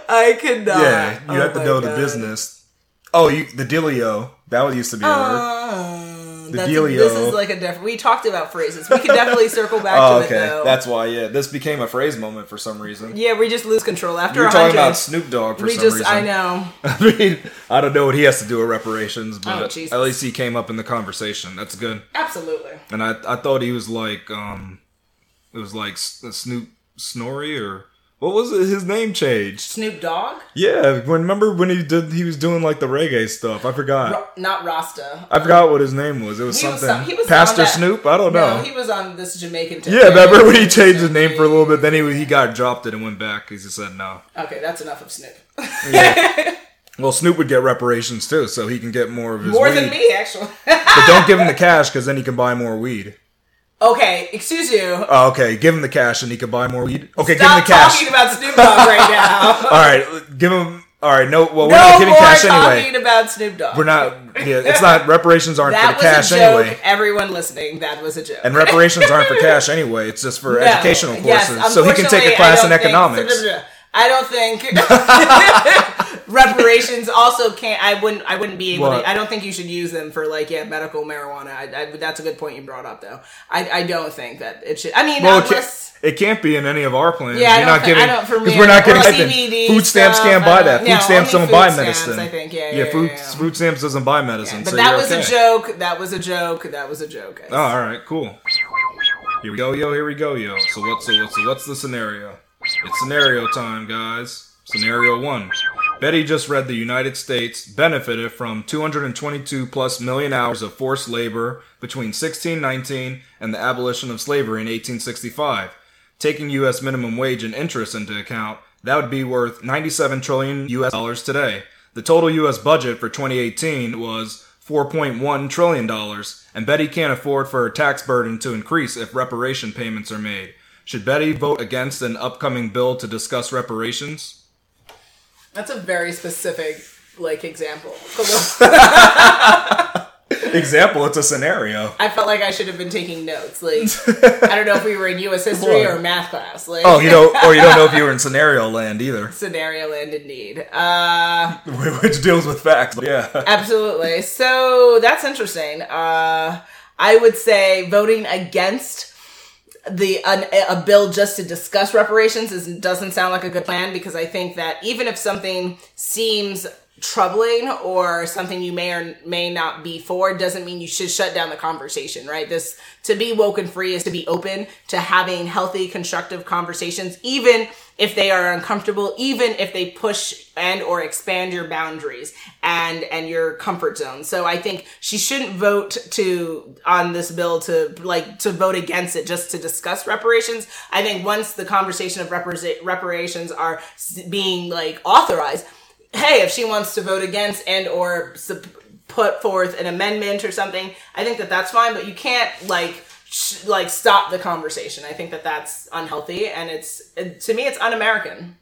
[SPEAKER 1] I cannot.
[SPEAKER 2] Yeah, you
[SPEAKER 1] Oh
[SPEAKER 2] have to know the business. Oh, you the dealio. That one used to be a word.
[SPEAKER 1] Uh,
[SPEAKER 2] The dealio.
[SPEAKER 1] This is like a different. We talked about phrases. We can definitely circle back
[SPEAKER 2] Oh,
[SPEAKER 1] to
[SPEAKER 2] okay.
[SPEAKER 1] it though.
[SPEAKER 2] That's why. Yeah, this became a phrase moment for some reason.
[SPEAKER 1] yeah, we just lose control after
[SPEAKER 2] You're
[SPEAKER 1] a
[SPEAKER 2] talking about Snoop Dogg for
[SPEAKER 1] we
[SPEAKER 2] some
[SPEAKER 1] just,
[SPEAKER 2] reason.
[SPEAKER 1] I know.
[SPEAKER 2] I mean, I don't know what he has to do with reparations, but
[SPEAKER 1] Oh,
[SPEAKER 2] at least he came up in the conversation. That's good.
[SPEAKER 1] Absolutely.
[SPEAKER 2] And I, I thought he was like, um, it was like S- uh, Snoop Snorri or what was it? His name changed.
[SPEAKER 1] Snoop Dogg,
[SPEAKER 2] Yeah, when, remember when he did? He was doing like the reggae stuff. I forgot.
[SPEAKER 1] Ro- not Rasta.
[SPEAKER 2] I forgot what his name was. It was
[SPEAKER 1] He was
[SPEAKER 2] something.
[SPEAKER 1] some- he was
[SPEAKER 2] Pastor
[SPEAKER 1] that-
[SPEAKER 2] Snoop. I don't know.
[SPEAKER 1] No, he was on this Jamaican.
[SPEAKER 2] yeah, remember when he changed his name for a little bit? Then he he got dropped it and went back because he said no.
[SPEAKER 1] Okay, that's enough of Snoop. yeah.
[SPEAKER 2] Well, Snoop would get reparations too, so he can get more of his
[SPEAKER 1] More
[SPEAKER 2] weed.
[SPEAKER 1] than me, actually.
[SPEAKER 2] But don't give him the cash because then he can buy more weed.
[SPEAKER 1] Okay, excuse you.
[SPEAKER 2] Oh, okay, give him the cash and he can buy more weed. Okay, give him
[SPEAKER 1] Stop
[SPEAKER 2] the cash.
[SPEAKER 1] talking about Snoop Dogg right now.
[SPEAKER 2] All right, give him. All right, no. Well, we're
[SPEAKER 1] no
[SPEAKER 2] not giving
[SPEAKER 1] more
[SPEAKER 2] cash
[SPEAKER 1] talking
[SPEAKER 2] anyway.
[SPEAKER 1] about Snoop Dogg.
[SPEAKER 2] We're not. Yeah, it's not. Reparations aren't
[SPEAKER 1] That
[SPEAKER 2] for the
[SPEAKER 1] was
[SPEAKER 2] cash
[SPEAKER 1] a joke.
[SPEAKER 2] anyway.
[SPEAKER 1] Everyone listening, that was a joke.
[SPEAKER 2] And reparations aren't for cash anyway. It's just for
[SPEAKER 1] No.
[SPEAKER 2] educational
[SPEAKER 1] Yes,
[SPEAKER 2] courses, so he can take
[SPEAKER 1] unfortunately,
[SPEAKER 2] a class in
[SPEAKER 1] don't think-
[SPEAKER 2] economics.
[SPEAKER 1] I don't think reparations also can't. I wouldn't. I wouldn't be able
[SPEAKER 2] What?
[SPEAKER 1] to. I don't think you should use them for like yeah medical marijuana. I, I, that's a good point you brought up though. I, I don't think that it should. I mean,
[SPEAKER 2] Well, it can't, it can't be in any of our plans.
[SPEAKER 1] Yeah, I
[SPEAKER 2] You're
[SPEAKER 1] don't
[SPEAKER 2] not
[SPEAKER 1] think-
[SPEAKER 2] getting
[SPEAKER 1] for me,
[SPEAKER 2] because we're not getting
[SPEAKER 1] CBD
[SPEAKER 2] Food stamps
[SPEAKER 1] stuff,
[SPEAKER 2] can't buy that. Food
[SPEAKER 1] no,
[SPEAKER 2] stamps don't buy
[SPEAKER 1] food stamps,
[SPEAKER 2] medicine.
[SPEAKER 1] I think, yeah,
[SPEAKER 2] yeah,
[SPEAKER 1] yeah,
[SPEAKER 2] food
[SPEAKER 1] yeah,
[SPEAKER 2] food stamps doesn't buy medicine.
[SPEAKER 1] But
[SPEAKER 2] so
[SPEAKER 1] that was
[SPEAKER 2] okay.
[SPEAKER 1] a joke. That was a joke. That was a joke.
[SPEAKER 2] Oh, all right, cool. Here we go, yo. Here we go, yo. So what's so what's so what's the scenario? It's scenario time, guys. Scenario one. Betty just read the United States benefited from 222 plus million hours of forced labor between 1619 and the abolition of slavery in 1865. Taking U.S. minimum wage and interest into account, that would be worth 97 trillion U.S. dollars today. The total U.S. budget for 2018 was 4.1 trillion dollars, and Betty can't afford for her tax burden to increase if reparation payments are made. Should Betty vote against an upcoming bill to discuss reparations?
[SPEAKER 1] That's a very specific like example.
[SPEAKER 2] Example, it's a scenario.
[SPEAKER 1] I felt like I should have been taking notes. Like I don't know if we were in U.S. history or math class. Like
[SPEAKER 2] Oh, you know, or you don't know if you were in scenario land either,
[SPEAKER 1] scenario land indeed. Uh,
[SPEAKER 2] which deals with facts. Yeah.
[SPEAKER 1] absolutely. So that's interesting. Uh, I would say voting against the an, a bill just to discuss reparations is doesn't sound like a good plan because I think that even if something seems troubling or something you may or may not be for doesn't mean you should shut down the conversation right? This to be woke and free is to be open to having healthy constructive conversations even if they are uncomfortable even if they push and or expand your boundaries and and your comfort zone. So i think she shouldn't vote to on this bill to like to vote against it just to discuss reparations. I think once the conversation of repara- reparations are being like authorized hey if she wants to vote against and or put forth an amendment or something i think that that's fine but you can't like sh- like stop the conversation i think that that's unhealthy and it's it, to me it's un-american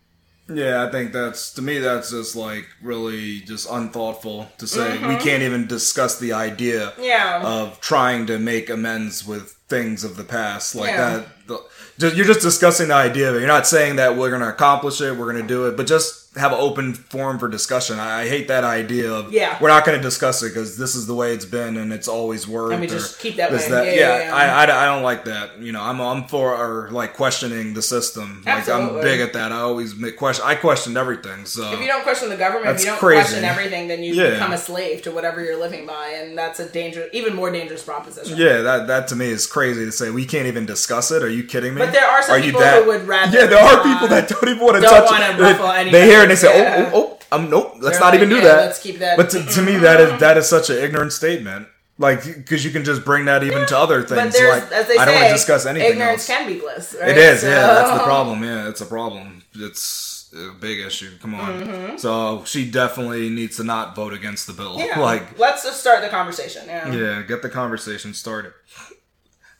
[SPEAKER 2] Yeah, I think that's to me that's just like really just unthoughtful to say we mm-hmm. can't even discuss the idea
[SPEAKER 1] Yeah.
[SPEAKER 2] of trying to make amends with things of the past like
[SPEAKER 1] Yeah.
[SPEAKER 2] that. The, you're just discussing the idea of it. You're not saying that we're going to accomplish it, we're going to do it, but just have an open forum for discussion. I, I hate that idea of
[SPEAKER 1] Yeah.
[SPEAKER 2] we're not going to discuss it because this is the way it's been and it's always worked.
[SPEAKER 1] We
[SPEAKER 2] or
[SPEAKER 1] just keep that way. Yeah, yeah, yeah.
[SPEAKER 2] I, I, I don't like that. You know, I'm I'm for or like questioning the system. Like I'm big at that. I always make question. I questioned everything. So
[SPEAKER 1] If you don't question the government, if you don't
[SPEAKER 2] crazy.
[SPEAKER 1] question everything, then you become a slave to whatever you're living by, and that's a dangerous, even more dangerous proposition.
[SPEAKER 2] yeah, that that to me is crazy to say we can't even discuss it. Are you kidding me?
[SPEAKER 1] But there are some
[SPEAKER 2] you
[SPEAKER 1] people
[SPEAKER 2] that-
[SPEAKER 1] who would rather
[SPEAKER 2] Yeah, there are people that don't even want to
[SPEAKER 1] don't
[SPEAKER 2] touch
[SPEAKER 1] wanna
[SPEAKER 2] it.
[SPEAKER 1] ruffle
[SPEAKER 2] They-
[SPEAKER 1] any
[SPEAKER 2] They hear it and they say, "Oh, oh, oh, um, nope, let's
[SPEAKER 1] They're
[SPEAKER 2] not
[SPEAKER 1] like,
[SPEAKER 2] even do
[SPEAKER 1] yeah,
[SPEAKER 2] that."
[SPEAKER 1] let's keep that-
[SPEAKER 2] But to, to me, that is that is such an ignorant statement. Like, because you can just bring that even to other
[SPEAKER 1] But
[SPEAKER 2] things.
[SPEAKER 1] there's,
[SPEAKER 2] like,
[SPEAKER 1] as they
[SPEAKER 2] I don't want to discuss anything
[SPEAKER 1] ignorance
[SPEAKER 2] else.
[SPEAKER 1] can be bliss. Right?
[SPEAKER 2] It is,
[SPEAKER 1] So-
[SPEAKER 2] yeah. That's the problem. Yeah, it's a problem. It's a big issue. Come on. So she definitely needs to not vote against the bill.
[SPEAKER 1] Yeah.
[SPEAKER 2] Like,
[SPEAKER 1] let's just start the conversation. Yeah.
[SPEAKER 2] yeah, get the conversation started.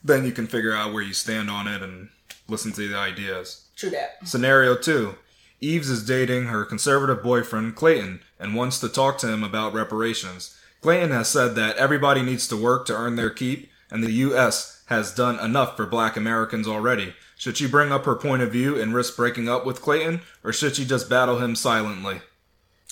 [SPEAKER 2] Then you can figure out where you stand on it and listen to the ideas.
[SPEAKER 1] True that.
[SPEAKER 2] Scenario two. Eves is dating her conservative boyfriend, Clayton, and wants to talk to him about reparations. Clayton has said that everybody needs to work to earn their keep, and the U.S. has done enough for black Americans already. Should she bring up her point of view and risk breaking up with Clayton, or should she just battle him silently?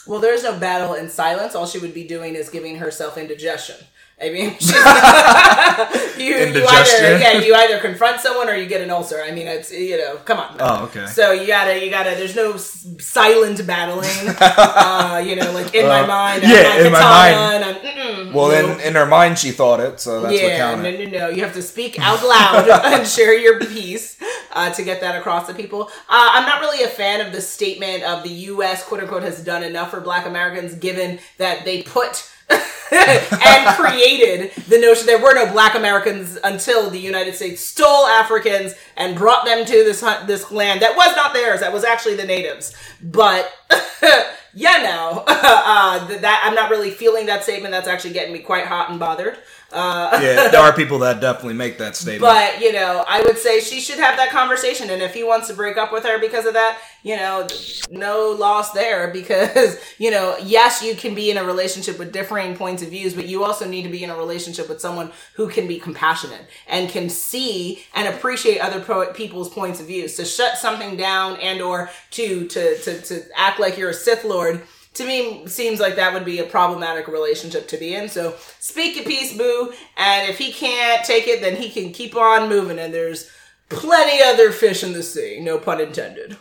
[SPEAKER 1] Well, there's no battle in silence. All she would be doing is giving herself indigestion. I mean, you, you either yeah, you either confront someone or you get an ulcer. I mean, it's you know, come on.
[SPEAKER 2] Oh, okay.
[SPEAKER 1] So you gotta, you gotta. There's no s- silent battling. uh, you know, like in my
[SPEAKER 2] Uh,
[SPEAKER 1] mind,
[SPEAKER 2] yeah,
[SPEAKER 1] I'm
[SPEAKER 2] in my mind. Well,
[SPEAKER 1] no.
[SPEAKER 2] in, in her mind, she thought it, so that's
[SPEAKER 1] yeah, no,
[SPEAKER 2] counted.
[SPEAKER 1] no, no. You have to speak out loud and share your piece uh, to get that across to people. Uh, I'm not really a fan of the statement of the U.S. quote unquote has done enough for Black Americans, given that they put. And created the notion there were no black Americans until the United States stole Africans and brought them to this this land that was not theirs that was actually the natives. But yeah no uh, th- that I'm not really feeling that statement. That's actually getting me quite hot and bothered uh,
[SPEAKER 2] yeah, there are people that definitely make that statement.
[SPEAKER 1] but you know, I would say she should have that conversation. And if he wants to break up with her because of that, you know, no loss there. Because you know, yes, you can be in a relationship with differing points of views, but you also need to be in a relationship with someone who can be compassionate and can see and appreciate other po- people's points of views. To shut something down and or to to to to act like you're a Sith Lord to me seems like that would be a problematic relationship to be in. So speak your piece, boo. And if he can't take it, then he can keep on moving. And there's plenty other fish in the sea. No pun intended.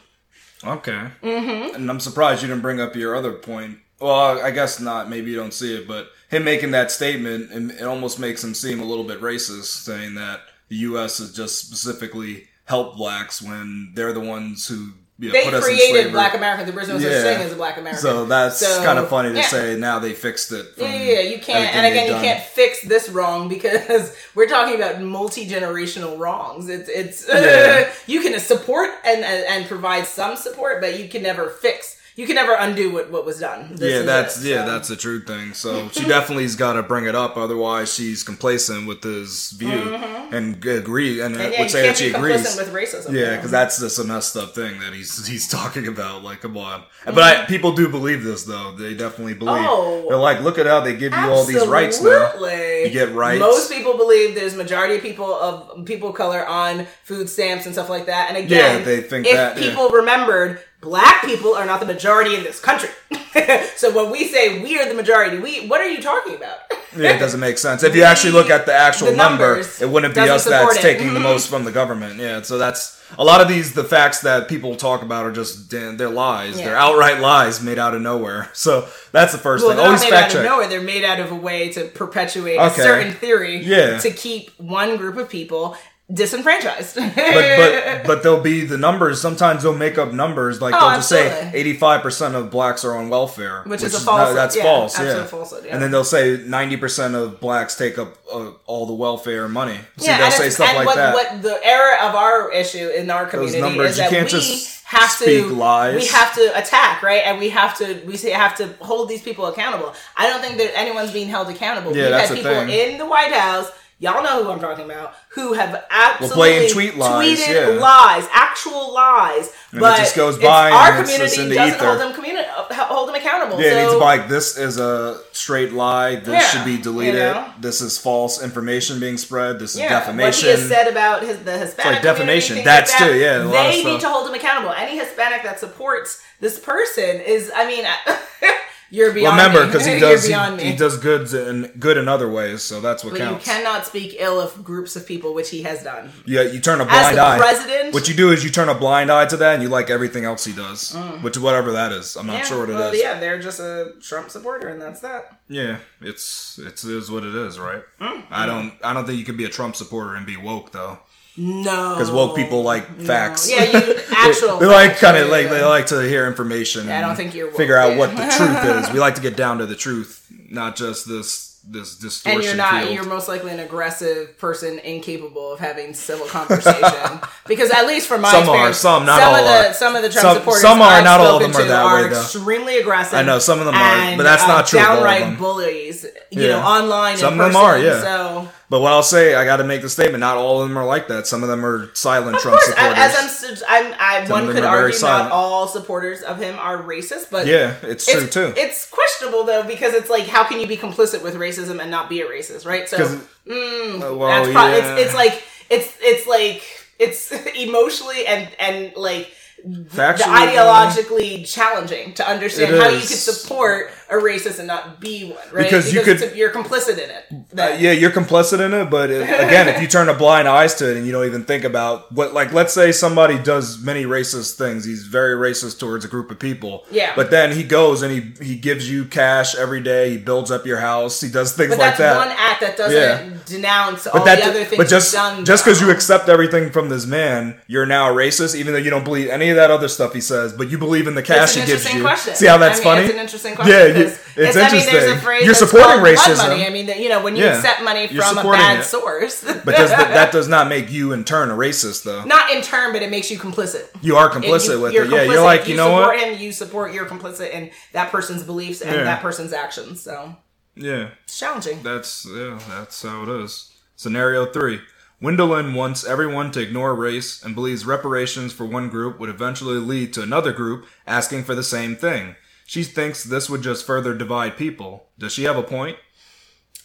[SPEAKER 2] Okay. Mm-hmm. And I'm surprised you didn't bring up your other point. Well, I guess not. Maybe you don't see it, but him making that statement, it it almost makes him seem a little bit racist, saying that the U.S. has just specifically helped blacks when they're the ones who
[SPEAKER 1] They
[SPEAKER 2] put us in
[SPEAKER 1] created. Black Americans. There was no such
[SPEAKER 2] Yeah.
[SPEAKER 1] thing as a Black American.
[SPEAKER 2] So that's
[SPEAKER 1] So,
[SPEAKER 2] kind of funny to
[SPEAKER 1] yeah.
[SPEAKER 2] say. Now they fixed it.
[SPEAKER 1] Yeah, yeah, you can't. And again, you
[SPEAKER 2] done.
[SPEAKER 1] can't fix this wrong because we're talking about multi generational wrongs. It's it's
[SPEAKER 2] Yeah.
[SPEAKER 1] you can support and, and and provide some support, but you can never fix. You can never undo what, what was done. This
[SPEAKER 2] yeah, that's
[SPEAKER 1] it,
[SPEAKER 2] yeah,
[SPEAKER 1] so.
[SPEAKER 2] that's the true thing. So she definitely's got to bring it up, otherwise she's complacent with his view and agree and,
[SPEAKER 1] Mm-hmm. And
[SPEAKER 2] would
[SPEAKER 1] yeah, you
[SPEAKER 2] say that she agrees.
[SPEAKER 1] with racism.
[SPEAKER 2] Yeah, because that's just a messed up thing that he's he's talking about. Like, come on. But I, people do believe this, though. They definitely believe.
[SPEAKER 1] Mm-hmm. Oh.
[SPEAKER 2] They're like, look at how they give you all these rights now. You get rights.
[SPEAKER 1] Most people believe there's majority of people of people of color on food stamps and stuff like that. And again,
[SPEAKER 2] Yeah, they think
[SPEAKER 1] if
[SPEAKER 2] that, yeah.
[SPEAKER 1] people remembered, black people are not the majority in this country. so when we say we are the majority, we what are you talking about?
[SPEAKER 2] Yeah, it doesn't make sense. If you actually look at the actual
[SPEAKER 1] The
[SPEAKER 2] number, it wouldn't be us that's
[SPEAKER 1] it.
[SPEAKER 2] taking the mm-hmm. most from the government. Yeah, so that's a lot of these. The facts that people talk about are just they're lies. They're outright lies made out of nowhere. So that's the first
[SPEAKER 1] Well,
[SPEAKER 2] thing.
[SPEAKER 1] they're
[SPEAKER 2] Always
[SPEAKER 1] not made
[SPEAKER 2] fact
[SPEAKER 1] out
[SPEAKER 2] check.
[SPEAKER 1] of nowhere. They're made out of a way to perpetuate a certain theory
[SPEAKER 2] Yeah.
[SPEAKER 1] to keep one group of people disenfranchised.
[SPEAKER 2] but but but there'll be the numbers. Sometimes they'll make up numbers like
[SPEAKER 1] Oh,
[SPEAKER 2] they'll just say eighty five percent of blacks are on welfare,
[SPEAKER 1] Which is a falsehood.
[SPEAKER 2] that's
[SPEAKER 1] Yeah,
[SPEAKER 2] false. Yeah.
[SPEAKER 1] falsehood, yeah.
[SPEAKER 2] and then they'll say ninety percent of blacks take up uh, all the welfare money. See,
[SPEAKER 1] yeah,
[SPEAKER 2] they'll
[SPEAKER 1] and,
[SPEAKER 2] say stuff
[SPEAKER 1] and
[SPEAKER 2] like
[SPEAKER 1] what,
[SPEAKER 2] that.
[SPEAKER 1] what the error of our issue in our community
[SPEAKER 2] numbers,
[SPEAKER 1] is
[SPEAKER 2] you
[SPEAKER 1] that
[SPEAKER 2] can't
[SPEAKER 1] we
[SPEAKER 2] just
[SPEAKER 1] have
[SPEAKER 2] speak
[SPEAKER 1] to
[SPEAKER 2] lies.
[SPEAKER 1] we have to attack right, and we have to we say- have to hold these people accountable. I don't think that anyone's being held accountable.
[SPEAKER 2] Yeah, that's
[SPEAKER 1] had people
[SPEAKER 2] thing.
[SPEAKER 1] in the White House y'all know who I'm talking about, who have absolutely
[SPEAKER 2] tweet lies,
[SPEAKER 1] tweeted
[SPEAKER 2] yeah.
[SPEAKER 1] lies, actual lies.
[SPEAKER 2] And it
[SPEAKER 1] but
[SPEAKER 2] just goes by
[SPEAKER 1] our
[SPEAKER 2] and
[SPEAKER 1] community doesn't hold them communi- uh, hold them accountable.
[SPEAKER 2] Yeah, it needs to be like this is a straight lie. This
[SPEAKER 1] Yeah,
[SPEAKER 2] should be deleted.
[SPEAKER 1] you know?
[SPEAKER 2] This is false information being spread. This is
[SPEAKER 1] yeah,
[SPEAKER 2] defamation.
[SPEAKER 1] What he has said about his, the Hispanic
[SPEAKER 2] like defamation. That's
[SPEAKER 1] like that,
[SPEAKER 2] too, yeah, a lot of
[SPEAKER 1] They need to hold him accountable. Any Hispanic that supports this person is, I mean, you're
[SPEAKER 2] well,
[SPEAKER 1] beyond
[SPEAKER 2] remember because he does he, he does goods and good in other ways, so that's what
[SPEAKER 1] But you cannot speak ill of groups of people, which he has done.
[SPEAKER 2] Yeah, you turn a blind
[SPEAKER 1] the
[SPEAKER 2] eye.
[SPEAKER 1] president,
[SPEAKER 2] What you do is you turn a blind eye to that, and you like everything else he does, which whatever that is. I'm not
[SPEAKER 1] Mm. yeah,
[SPEAKER 2] sure what it is.
[SPEAKER 1] well, yeah, they're just a Trump supporter, and that's that.
[SPEAKER 2] Yeah, it's it's is what it is, right?
[SPEAKER 1] Mm.
[SPEAKER 2] I don't I don't think you can be a Trump supporter and be woke though,
[SPEAKER 1] No,
[SPEAKER 2] because woke people like facts.
[SPEAKER 1] Yeah, you actual.
[SPEAKER 2] they like kind of like they like to hear information.
[SPEAKER 1] Yeah, I don't think you're woke,
[SPEAKER 2] figure out
[SPEAKER 1] yeah.
[SPEAKER 2] what the truth is. We like to get down to the truth, not just this this distortion.
[SPEAKER 1] and you're not.
[SPEAKER 2] field.
[SPEAKER 1] You're most likely an aggressive person, incapable of having civil conversation. because at least from my
[SPEAKER 2] Some are,
[SPEAKER 1] experience,
[SPEAKER 2] some, not
[SPEAKER 1] some
[SPEAKER 2] all
[SPEAKER 1] of the
[SPEAKER 2] are.
[SPEAKER 1] some of the Trump
[SPEAKER 2] Some-
[SPEAKER 1] supporters,
[SPEAKER 2] some are,
[SPEAKER 1] I've
[SPEAKER 2] not all of them are that way, though.
[SPEAKER 1] extremely aggressive.
[SPEAKER 2] I know, some of them are, but that's
[SPEAKER 1] uh,
[SPEAKER 2] not true of all of
[SPEAKER 1] Downright bullies, you
[SPEAKER 2] Yeah.
[SPEAKER 1] know, online.
[SPEAKER 2] Some
[SPEAKER 1] in
[SPEAKER 2] of them are, yeah.
[SPEAKER 1] So
[SPEAKER 2] But what I'll say, I got to make the statement: not all of them are like that. Some of them are silent
[SPEAKER 1] Of
[SPEAKER 2] Trump
[SPEAKER 1] course,
[SPEAKER 2] supporters.
[SPEAKER 1] as I'm, I'm I, one could argue not all supporters of him are racist, but
[SPEAKER 2] yeah, it's true
[SPEAKER 1] it's,
[SPEAKER 2] too.
[SPEAKER 1] It's questionable though because it's like, how can you be complicit with racism and not be a racist, right? So, mm,
[SPEAKER 2] Uh, well,
[SPEAKER 1] that's pro-
[SPEAKER 2] yeah.
[SPEAKER 1] it's it's like it's it's like it's emotionally and and like
[SPEAKER 2] Factually,
[SPEAKER 1] ideologically challenging to understand how you could support a racist and not be one, right?
[SPEAKER 2] Because you could-
[SPEAKER 1] you're complicit in it.
[SPEAKER 2] Uh, yeah, you're complicit in it, but again, if you turn a blind eye to it and you don't even think about what, like, let's say somebody does many racist things, he's very racist towards a group of people.
[SPEAKER 1] Yeah.
[SPEAKER 2] But then he goes and he he gives you cash every day. He builds up your house. He does things
[SPEAKER 1] But
[SPEAKER 2] like that.
[SPEAKER 1] one act that doesn't
[SPEAKER 2] Yeah.
[SPEAKER 1] denounce all
[SPEAKER 2] but that,
[SPEAKER 1] the other things
[SPEAKER 2] but just
[SPEAKER 1] he's done.
[SPEAKER 2] just because you accept everything from this man, you're now a racist, even though you don't believe any of that other stuff he says. But you believe in the cash he gives you.
[SPEAKER 1] question.
[SPEAKER 2] See how that's
[SPEAKER 1] I mean,
[SPEAKER 2] funny?
[SPEAKER 1] It's an interesting question.
[SPEAKER 2] Yeah, you-
[SPEAKER 1] because
[SPEAKER 2] it's
[SPEAKER 1] I mean, there's a
[SPEAKER 2] interesting.
[SPEAKER 1] phrase
[SPEAKER 2] You're supporting racism.
[SPEAKER 1] Money. I mean, you know, when you
[SPEAKER 2] Yeah.
[SPEAKER 1] accept money from a bad
[SPEAKER 2] it.
[SPEAKER 1] source,
[SPEAKER 2] But does that, that does not make you in turn a racist, though.
[SPEAKER 1] not in turn, but it makes you complicit.
[SPEAKER 2] You are complicit
[SPEAKER 1] you-
[SPEAKER 2] with it. Yeah, you're like, you, know
[SPEAKER 1] support
[SPEAKER 2] what?
[SPEAKER 1] him, you support, you're complicit in that person's beliefs and
[SPEAKER 2] Yeah.
[SPEAKER 1] that person's actions. So
[SPEAKER 2] Yeah,
[SPEAKER 1] it's challenging.
[SPEAKER 2] that's yeah, that's how it is. Scenario three: Wendelin wants everyone to ignore race and believes reparations for one group would eventually lead to another group asking for the same thing. She thinks this would just further divide people. Does she have a point?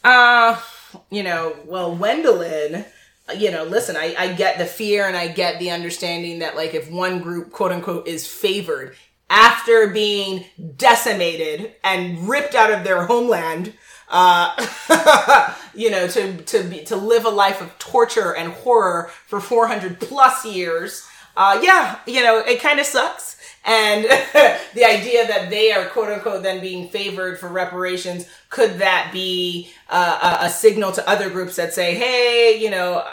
[SPEAKER 1] Uh, you know, well, Wendelin, you know, listen, I, I get the fear and I get the understanding that, like, if one group, quote unquote, is favored after being decimated and ripped out of their homeland, uh, you know, to, to be, to live a life of torture and horror for 400 plus years, uh, yeah, you know, it kind of sucks. And the idea that they are quote unquote then being favored for reparations, could that be uh, a, a signal to other groups that say, hey, you know,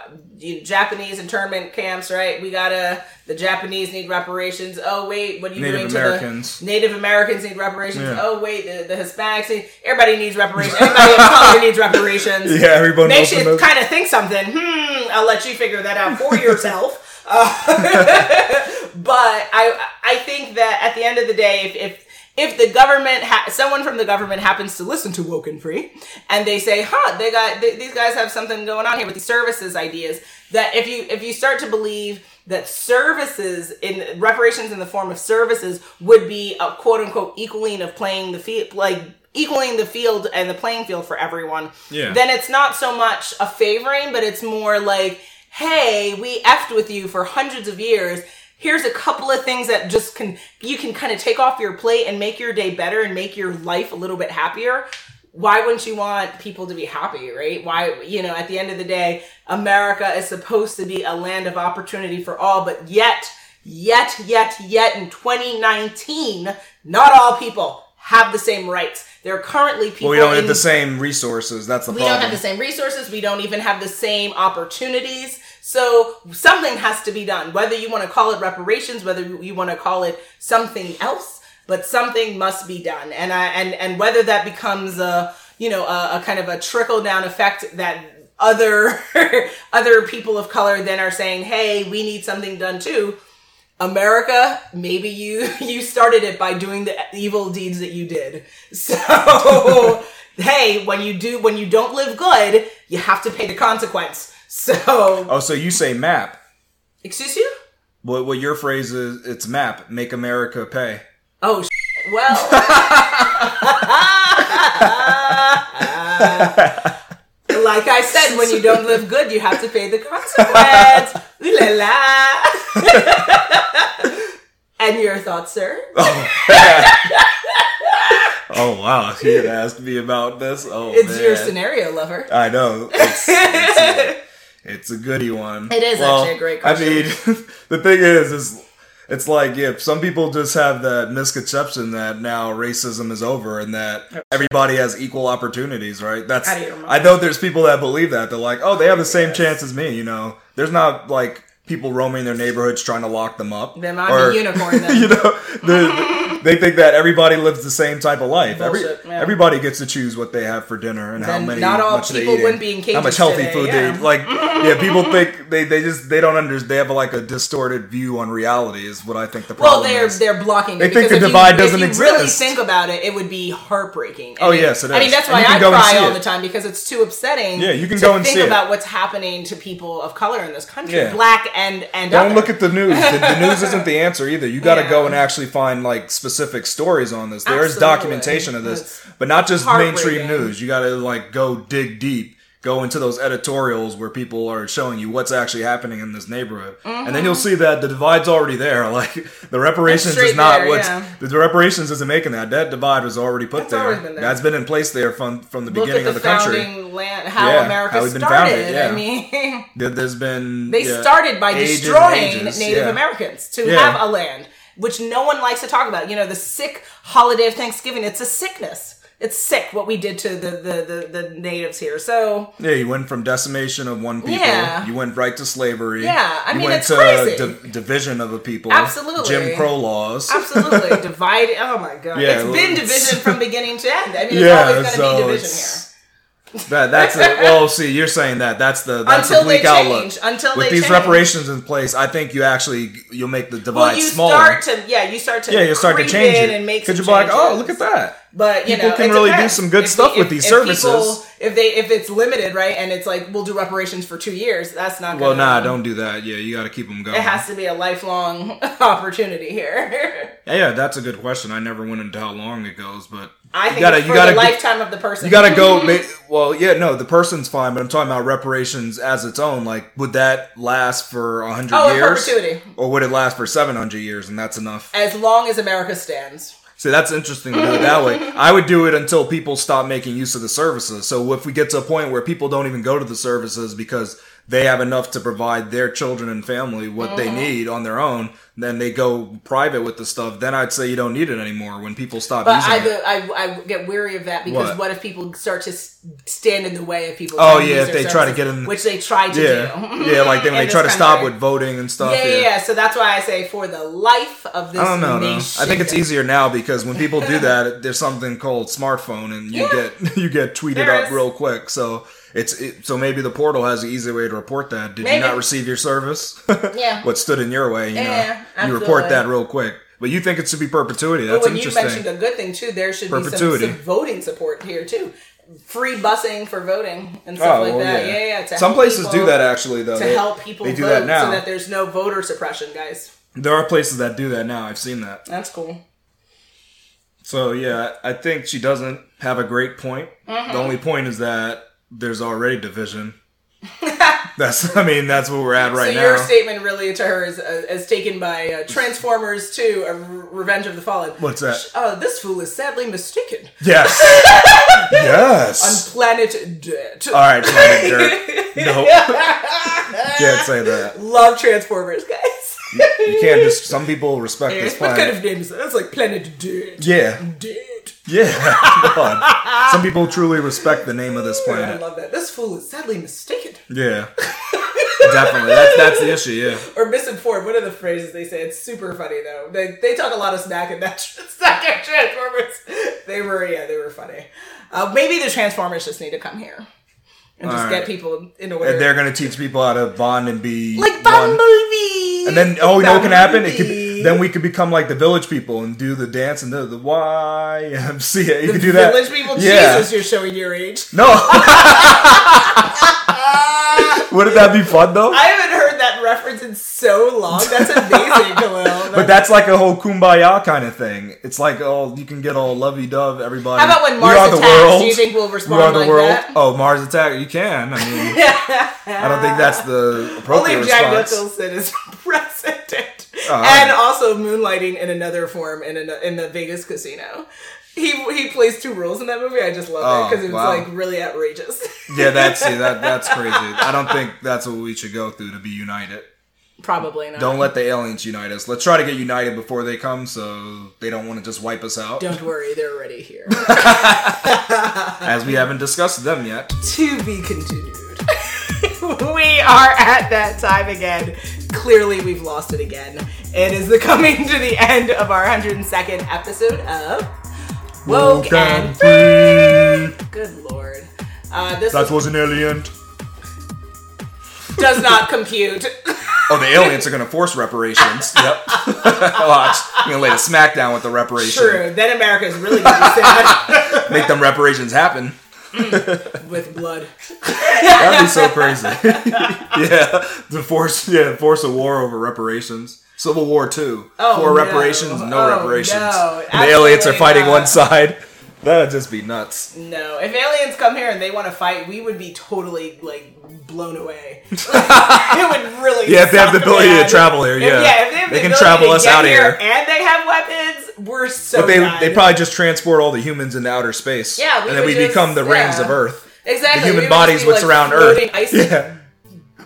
[SPEAKER 1] Japanese internment camps, right? We gotta, the Japanese need reparations. Oh, wait, what are you
[SPEAKER 2] Native
[SPEAKER 1] doing
[SPEAKER 2] Americans.
[SPEAKER 1] to the Native Americans need reparations?
[SPEAKER 2] Yeah.
[SPEAKER 1] Oh, wait, the, the Hispanics need, everybody needs reparations. Everybody of color needs reparations.
[SPEAKER 2] Yeah, everybody
[SPEAKER 1] Makes you kind of think something. Hmm, I'll let you figure that out for yourself. Uh, but I I think that at the end of the day, if if if the government, ha- someone from the government happens to listen to Woke and Free, and they say, "Huh, they got th- these guys have something going on here with these services ideas," that if you if you start to believe that services in reparations in the form of services would be a quote unquote equaling of playing the field like equaling the field and the playing field for everyone
[SPEAKER 2] Yeah.
[SPEAKER 1] then it's not so much a favoring but it's more like hey we effed with you for hundreds of years here's a couple of things that just can you can kind of take off your plate and make your day better and make your life a little bit happier why wouldn't you want people to be happy right why you know at the end of the day america is supposed to be a land of opportunity for all but yet yet yet yet in 2019 not all people have the same rights there are currently people
[SPEAKER 2] Well, we don't
[SPEAKER 1] in
[SPEAKER 2] have the same resources. That's the
[SPEAKER 1] we
[SPEAKER 2] problem.
[SPEAKER 1] don't have the same resources. We don't even have the same opportunities. So something has to be done. Whether you want to call it reparations, whether you want to call it something else, but something must be done. And I and and whether that becomes a you know a, a kind of a trickle down effect that other other people of color then are saying, hey, we need something done too. America, maybe you you started it by doing the evil deeds that you did. So, hey, when you do when you don't live good, you have to pay the consequence. So,
[SPEAKER 2] Oh, so you say map.
[SPEAKER 1] excuse you?
[SPEAKER 2] What what your phrase is? It's map. Make America pay.
[SPEAKER 1] Oh, sh- well. like I said, when you don't live good, you have to pay the consequence. Ooh la la. and your thoughts, sir?
[SPEAKER 2] Oh, oh wow, he had asked me about this. Oh,
[SPEAKER 1] it's
[SPEAKER 2] man.
[SPEAKER 1] your scenario, lover.
[SPEAKER 2] I know. It's, it's, it's a goody one.
[SPEAKER 1] It is actually a great question.
[SPEAKER 2] I mean, the thing is, is it's like if some people just have that misconception that now racism is over and that everybody has equal opportunities, right? That's
[SPEAKER 1] Out of your mind.
[SPEAKER 2] I know there's people that believe that. They're like, oh, they have the same chance as me. You know, there's not like people roaming their neighborhoods trying to lock them up.
[SPEAKER 1] Then I'm a unicorn then.
[SPEAKER 2] you know, the, they think that everybody lives the same type of life. Every,
[SPEAKER 1] yeah.
[SPEAKER 2] Everybody gets to choose what they have for dinner and how many.
[SPEAKER 1] not all
[SPEAKER 2] much they
[SPEAKER 1] people
[SPEAKER 2] eat
[SPEAKER 1] wouldn't be in
[SPEAKER 2] How much healthy
[SPEAKER 1] today,
[SPEAKER 2] food
[SPEAKER 1] yeah.
[SPEAKER 2] they eat. Like, yeah, people think they, they just they don't understand. They have like a distorted view on reality. Is what I think the problem.
[SPEAKER 1] Well, they're
[SPEAKER 2] is.
[SPEAKER 1] they're blocking.
[SPEAKER 2] They think the divide
[SPEAKER 1] you,
[SPEAKER 2] doesn't
[SPEAKER 1] if you Really think about it, it would be heartbreaking.
[SPEAKER 2] Oh, yes, it
[SPEAKER 1] I mean, that's why I cry all
[SPEAKER 2] it.
[SPEAKER 1] the time because it's too upsetting.
[SPEAKER 2] Yeah, you can go and
[SPEAKER 1] think
[SPEAKER 2] it.
[SPEAKER 1] about what's happening to people of color in this country,
[SPEAKER 2] Yeah.
[SPEAKER 1] black and and
[SPEAKER 2] Don't
[SPEAKER 1] other.
[SPEAKER 2] look at the news. The, the news isn't the answer either. You got to go and actually find like specific stories on this. There is
[SPEAKER 1] Absolutely.
[SPEAKER 2] documentation of this,
[SPEAKER 1] It's
[SPEAKER 2] but not just mainstream news. You got to like go dig deep, go into those editorials where people are showing you what's actually happening in this neighborhood, and then you'll see that the divide's already there. Like the reparations
[SPEAKER 1] Mm-hmm.
[SPEAKER 2] Is not
[SPEAKER 1] there,
[SPEAKER 2] what's
[SPEAKER 1] yeah.
[SPEAKER 2] the reparations isn't making that. That divide was already put there.
[SPEAKER 1] always been there.
[SPEAKER 2] That's been in place there from from the
[SPEAKER 1] Look
[SPEAKER 2] beginning
[SPEAKER 1] the,
[SPEAKER 2] of the country.
[SPEAKER 1] land, how
[SPEAKER 2] Yeah,
[SPEAKER 1] America
[SPEAKER 2] how
[SPEAKER 1] started.
[SPEAKER 2] founded, yeah.
[SPEAKER 1] I mean,
[SPEAKER 2] There- There's been
[SPEAKER 1] they
[SPEAKER 2] yeah,
[SPEAKER 1] started by
[SPEAKER 2] ages
[SPEAKER 1] destroying
[SPEAKER 2] ages,
[SPEAKER 1] Native. Americans to have a land, which no one likes to talk about. You know, the sick holiday of Thanksgiving. It's a sickness. It's sick what we did to the the, the, the natives here. So
[SPEAKER 2] Yeah, you went from decimation of one people.
[SPEAKER 1] Yeah.
[SPEAKER 2] You went right to slavery.
[SPEAKER 1] Yeah, I
[SPEAKER 2] you
[SPEAKER 1] mean,
[SPEAKER 2] went
[SPEAKER 1] it's
[SPEAKER 2] to
[SPEAKER 1] crazy.
[SPEAKER 2] di- division of the people.
[SPEAKER 1] Absolutely.
[SPEAKER 2] Jim Crow laws.
[SPEAKER 1] absolutely divided. Oh my god,
[SPEAKER 2] Yeah,
[SPEAKER 1] it's
[SPEAKER 2] well,
[SPEAKER 1] been
[SPEAKER 2] it's-
[SPEAKER 1] division from beginning to end. I mean,
[SPEAKER 2] Yeah,
[SPEAKER 1] it's always going to
[SPEAKER 2] so
[SPEAKER 1] be division here.
[SPEAKER 2] That that's it. Well, see, you're saying that that's the that's
[SPEAKER 1] Until
[SPEAKER 2] the bleak
[SPEAKER 1] they
[SPEAKER 2] outlook.
[SPEAKER 1] until
[SPEAKER 2] With these
[SPEAKER 1] change.
[SPEAKER 2] reparations in place, I think you actually you'll make the divide
[SPEAKER 1] Well, you
[SPEAKER 2] smaller.
[SPEAKER 1] start to yeah, you start to
[SPEAKER 2] yeah, you start to change it
[SPEAKER 1] and make
[SPEAKER 2] because you're like, oh, look at that.
[SPEAKER 1] But you
[SPEAKER 2] People
[SPEAKER 1] know,
[SPEAKER 2] can really do some good
[SPEAKER 1] If
[SPEAKER 2] stuff
[SPEAKER 1] the-
[SPEAKER 2] with these
[SPEAKER 1] if
[SPEAKER 2] services.
[SPEAKER 1] people- if they if it's limited, right, and it's like we'll do reparations for two years, that's not.
[SPEAKER 2] Well, nah, don't do that. Yeah, you got to keep them going.
[SPEAKER 1] It has to be a lifelong opportunity here.
[SPEAKER 2] yeah, yeah, that's a good question. I never went into how long it goes, but
[SPEAKER 1] I think
[SPEAKER 2] you
[SPEAKER 1] gotta
[SPEAKER 2] you gotta
[SPEAKER 1] the lifetime of the person.
[SPEAKER 2] You gotta go. Well, yeah, no, the person's fine, but I'm talking about reparations as its own. Like, would that last for a hundred
[SPEAKER 1] Oh,
[SPEAKER 2] years,
[SPEAKER 1] perpetuity.
[SPEAKER 2] or would it last for seven hundred years, and that's enough?
[SPEAKER 1] as long as America stands.
[SPEAKER 2] See, that's interesting to do it that way. I would do it until people stop making use of the services. So if we get to a point where people don't even go to the services because they have enough to provide their children and family what they
[SPEAKER 1] Mm-hmm.
[SPEAKER 2] need on their own, then they go private with the stuff. Then I'd say you don't need it anymore when people stop
[SPEAKER 1] But
[SPEAKER 2] using
[SPEAKER 1] I,
[SPEAKER 2] it.
[SPEAKER 1] I, I get weary of that because
[SPEAKER 2] What?
[SPEAKER 1] what? if people start to stand in the way of people?
[SPEAKER 2] Oh, yeah, if they try to get in-
[SPEAKER 1] which they try to
[SPEAKER 2] Yeah,
[SPEAKER 1] do.
[SPEAKER 2] yeah, like then when they try to stop with voting and stuff.
[SPEAKER 1] Yeah, yeah, yeah. So that's why I say for the life of this
[SPEAKER 2] I don't know.
[SPEAKER 1] nation.
[SPEAKER 2] I think it's easier now because when people do that, there's something called smartphone, and you
[SPEAKER 1] Yeah.
[SPEAKER 2] get you get tweeted
[SPEAKER 1] There
[SPEAKER 2] up
[SPEAKER 1] is.
[SPEAKER 2] real quick. So it's it, so maybe the portal has an easy way to report that. Did you not receive your service?
[SPEAKER 1] Yeah.
[SPEAKER 2] what stood in your way? You
[SPEAKER 1] Yeah,
[SPEAKER 2] know, you report that real quick. But you think it should be perpetuity?
[SPEAKER 1] But
[SPEAKER 2] That's
[SPEAKER 1] when you mentioned a good thing too, there should be some, some voting support here too. Free busing for voting and stuff like
[SPEAKER 2] well,
[SPEAKER 1] that. Yeah, yeah. to
[SPEAKER 2] Some places
[SPEAKER 1] people-
[SPEAKER 2] do that actually, though.
[SPEAKER 1] to
[SPEAKER 2] They-
[SPEAKER 1] help people
[SPEAKER 2] they do
[SPEAKER 1] vote
[SPEAKER 2] that now.
[SPEAKER 1] so that there's no voter suppression, guys.
[SPEAKER 2] there are places that do that now. I've seen that.
[SPEAKER 1] That's cool.
[SPEAKER 2] So yeah, I think she doesn't have a great point.
[SPEAKER 1] Mm-hmm.
[SPEAKER 2] The only point is that there's already division. that's I mean that's what we're at right
[SPEAKER 1] so
[SPEAKER 2] now.
[SPEAKER 1] your statement really to her is, uh, is taken by uh, Transformers 2, uh, Revenge of the Fallen.
[SPEAKER 2] What's that?
[SPEAKER 1] Uh, this fool is sadly mistaken.
[SPEAKER 2] Yes. yes.
[SPEAKER 1] On planet Dirt.
[SPEAKER 2] All right, planet dirt. Nope. Can't say that.
[SPEAKER 1] Love Transformers, guys.
[SPEAKER 2] You can't just. Some people respect this
[SPEAKER 1] what kind
[SPEAKER 2] planet.
[SPEAKER 1] of name is that? That's like Planet Dirt.
[SPEAKER 2] Yeah,
[SPEAKER 1] Dirt.
[SPEAKER 2] Yeah. God. Some people truly respect the name of this planet.
[SPEAKER 1] I love that. This fool is sadly mistaken.
[SPEAKER 2] Yeah, definitely. That's that's the issue. Yeah.
[SPEAKER 1] Or misinformed. One of the phrases they say. It's super funny though. They they talk a lot of smack in that second Transformers. They were yeah, they were funny. Uh, maybe the Transformers just need to come here and just
[SPEAKER 2] All
[SPEAKER 1] get people in order.
[SPEAKER 2] And they're gonna teach people how to bond and be
[SPEAKER 1] like. Bumblebee.
[SPEAKER 2] And then, oh, you know what can happen? It could,
[SPEAKER 1] Bumblebee.
[SPEAKER 2] Then we could become like the village people and do the dance and the, the YMCA. You
[SPEAKER 1] The
[SPEAKER 2] could do that.
[SPEAKER 1] Village people.
[SPEAKER 2] Yeah.
[SPEAKER 1] Jesus, you're showing your age.
[SPEAKER 2] No. Wouldn't that be fun though?
[SPEAKER 1] I haven't heard that reference in so long. That's amazing, Khalil.
[SPEAKER 2] But that's like a whole kumbaya kind of thing. It's like, oh, you can get all lovey dove, everybody.
[SPEAKER 1] How about when
[SPEAKER 2] We
[SPEAKER 1] Mars attacks?
[SPEAKER 2] world.
[SPEAKER 1] Do you think we'll
[SPEAKER 2] we
[SPEAKER 1] respond
[SPEAKER 2] are the
[SPEAKER 1] like
[SPEAKER 2] world.
[SPEAKER 1] that?
[SPEAKER 2] Oh, Mars attack. You can. I mean, I don't think that's the
[SPEAKER 1] Only
[SPEAKER 2] appropriate
[SPEAKER 1] Jack
[SPEAKER 2] response.
[SPEAKER 1] Nicholson is president,
[SPEAKER 2] Oh,
[SPEAKER 1] and
[SPEAKER 2] right.
[SPEAKER 1] also moonlighting in another form in in the Vegas casino. He he plays two roles in that movie. I just love
[SPEAKER 2] Oh,
[SPEAKER 1] it because it was
[SPEAKER 2] wow.
[SPEAKER 1] like really outrageous.
[SPEAKER 2] Yeah, that's that that's crazy. I don't think that's what we should go through to be united.
[SPEAKER 1] Probably not.
[SPEAKER 2] Don't let the aliens unite us. Let's try to get united before they come, so they don't want to just wipe us out.
[SPEAKER 1] Don't worry, they're already here.
[SPEAKER 2] As we haven't discussed them yet.
[SPEAKER 1] to be continued. we are at that time again. Clearly, we've lost it again. It is the coming to the end of our 102nd episode of Woke and Free. Good lord. Uh, this
[SPEAKER 2] That was an alien.
[SPEAKER 1] does not compute.
[SPEAKER 2] Oh, the aliens are gonna force reparations. Yep. Watch. I'm gonna lay the smackdown with the reparations.
[SPEAKER 1] True. Then America is really going to be sad
[SPEAKER 2] Make them reparations happen. Mm.
[SPEAKER 1] with blood.
[SPEAKER 2] That'd be so crazy. yeah. The force yeah, force a war over reparations. Civil War two.
[SPEAKER 1] Oh,
[SPEAKER 2] For
[SPEAKER 1] no.
[SPEAKER 2] reparations, no
[SPEAKER 1] Oh,
[SPEAKER 2] reparations.
[SPEAKER 1] no.
[SPEAKER 2] The aliens are fighting
[SPEAKER 1] not.
[SPEAKER 2] one side. That'd just be nuts.
[SPEAKER 1] No, if aliens come here and they want to fight, we would be totally like blown away. it would really.
[SPEAKER 2] Yeah, if they have the ability to travel here,
[SPEAKER 1] If-
[SPEAKER 2] yeah.
[SPEAKER 1] yeah, if they, have
[SPEAKER 2] They
[SPEAKER 1] the
[SPEAKER 2] can travel
[SPEAKER 1] to
[SPEAKER 2] us
[SPEAKER 1] get
[SPEAKER 2] out of here.
[SPEAKER 1] and they have weapons. We're so.
[SPEAKER 2] But they
[SPEAKER 1] done.
[SPEAKER 2] they probably just transport all the humans into outer space.
[SPEAKER 1] Yeah, we
[SPEAKER 2] and then we
[SPEAKER 1] just-
[SPEAKER 2] become the rings
[SPEAKER 1] yeah.
[SPEAKER 2] of Earth.
[SPEAKER 1] exactly
[SPEAKER 2] The
[SPEAKER 1] we
[SPEAKER 2] human
[SPEAKER 1] would
[SPEAKER 2] body's what's
[SPEAKER 1] like,
[SPEAKER 2] around Earth.
[SPEAKER 1] Ice-
[SPEAKER 2] Yeah.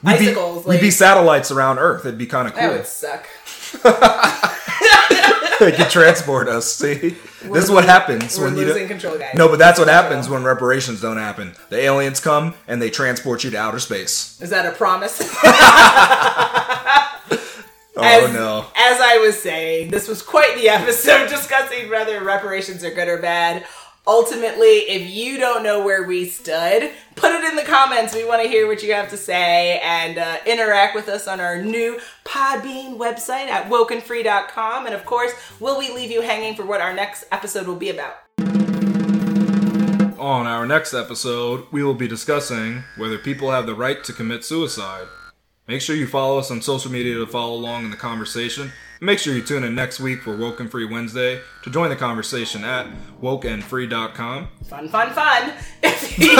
[SPEAKER 2] We'd be,
[SPEAKER 1] Icicles,
[SPEAKER 2] we'd be satellites around Earth. It'd be kind of
[SPEAKER 1] That
[SPEAKER 2] cool.
[SPEAKER 1] would suck.
[SPEAKER 2] they could transport us. See, this is what happens
[SPEAKER 1] We're
[SPEAKER 2] when you
[SPEAKER 1] losing control, guys.
[SPEAKER 2] No, but that's what happens when reparations don't happen. The aliens come and they transport you to outer space.
[SPEAKER 1] Is that a promise?
[SPEAKER 2] Oh
[SPEAKER 1] as,
[SPEAKER 2] no!
[SPEAKER 1] As I was saying, this was quite the episode discussing whether reparations are good or bad. Ultimately, if you don't know where we stood, put it in the comments. We want to hear what you have to say and uh, interact with us on our new Podbean website at wokenfree.com. And of course, will we leave you hanging for what our next episode will be about?
[SPEAKER 2] On our next episode, we will be discussing whether people have the right to commit suicide. Make sure you follow us on social media to follow along in the conversation. Make sure you tune in next week for Woke and Free Wednesday to join the conversation at wokeandfree.com.
[SPEAKER 1] Fun, fun, fun. If you,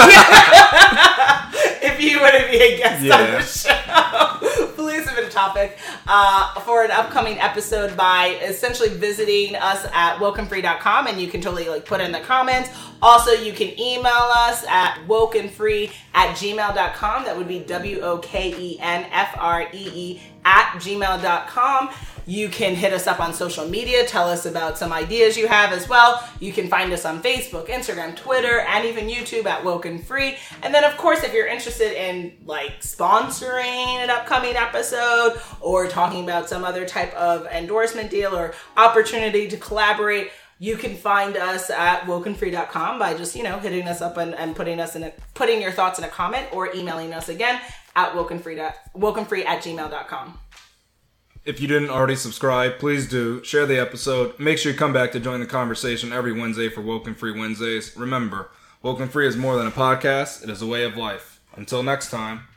[SPEAKER 1] if you want to be a guest on the show, please submit a topic uh, for an upcoming episode by essentially visiting us at wokenfree.com and you can totally like put in the comments. Also, you can email us at wokenfree at gmail.com. That would be W O K E N F R E E at gmail.com. You can hit us up on social media, tell us about some ideas you have as well. You can find us on Facebook, Instagram, Twitter, and even YouTube at Woken Free. And then, of course, if you're interested in like sponsoring an upcoming episode or talking about some other type of endorsement deal or opportunity to collaborate, you can find us at wokenfree.com by just, you know, hitting us up and, and putting us in a putting your thoughts in a comment or emailing us again at wokenfree, dot- wokenfree at gmail.com.
[SPEAKER 2] If you didn't already subscribe, please do. Share the episode. Make sure you come back to join the conversation every Wednesday for Woke and Free Wednesdays. Remember, Woke and Free is more than a podcast, it is a way of life. Until next time.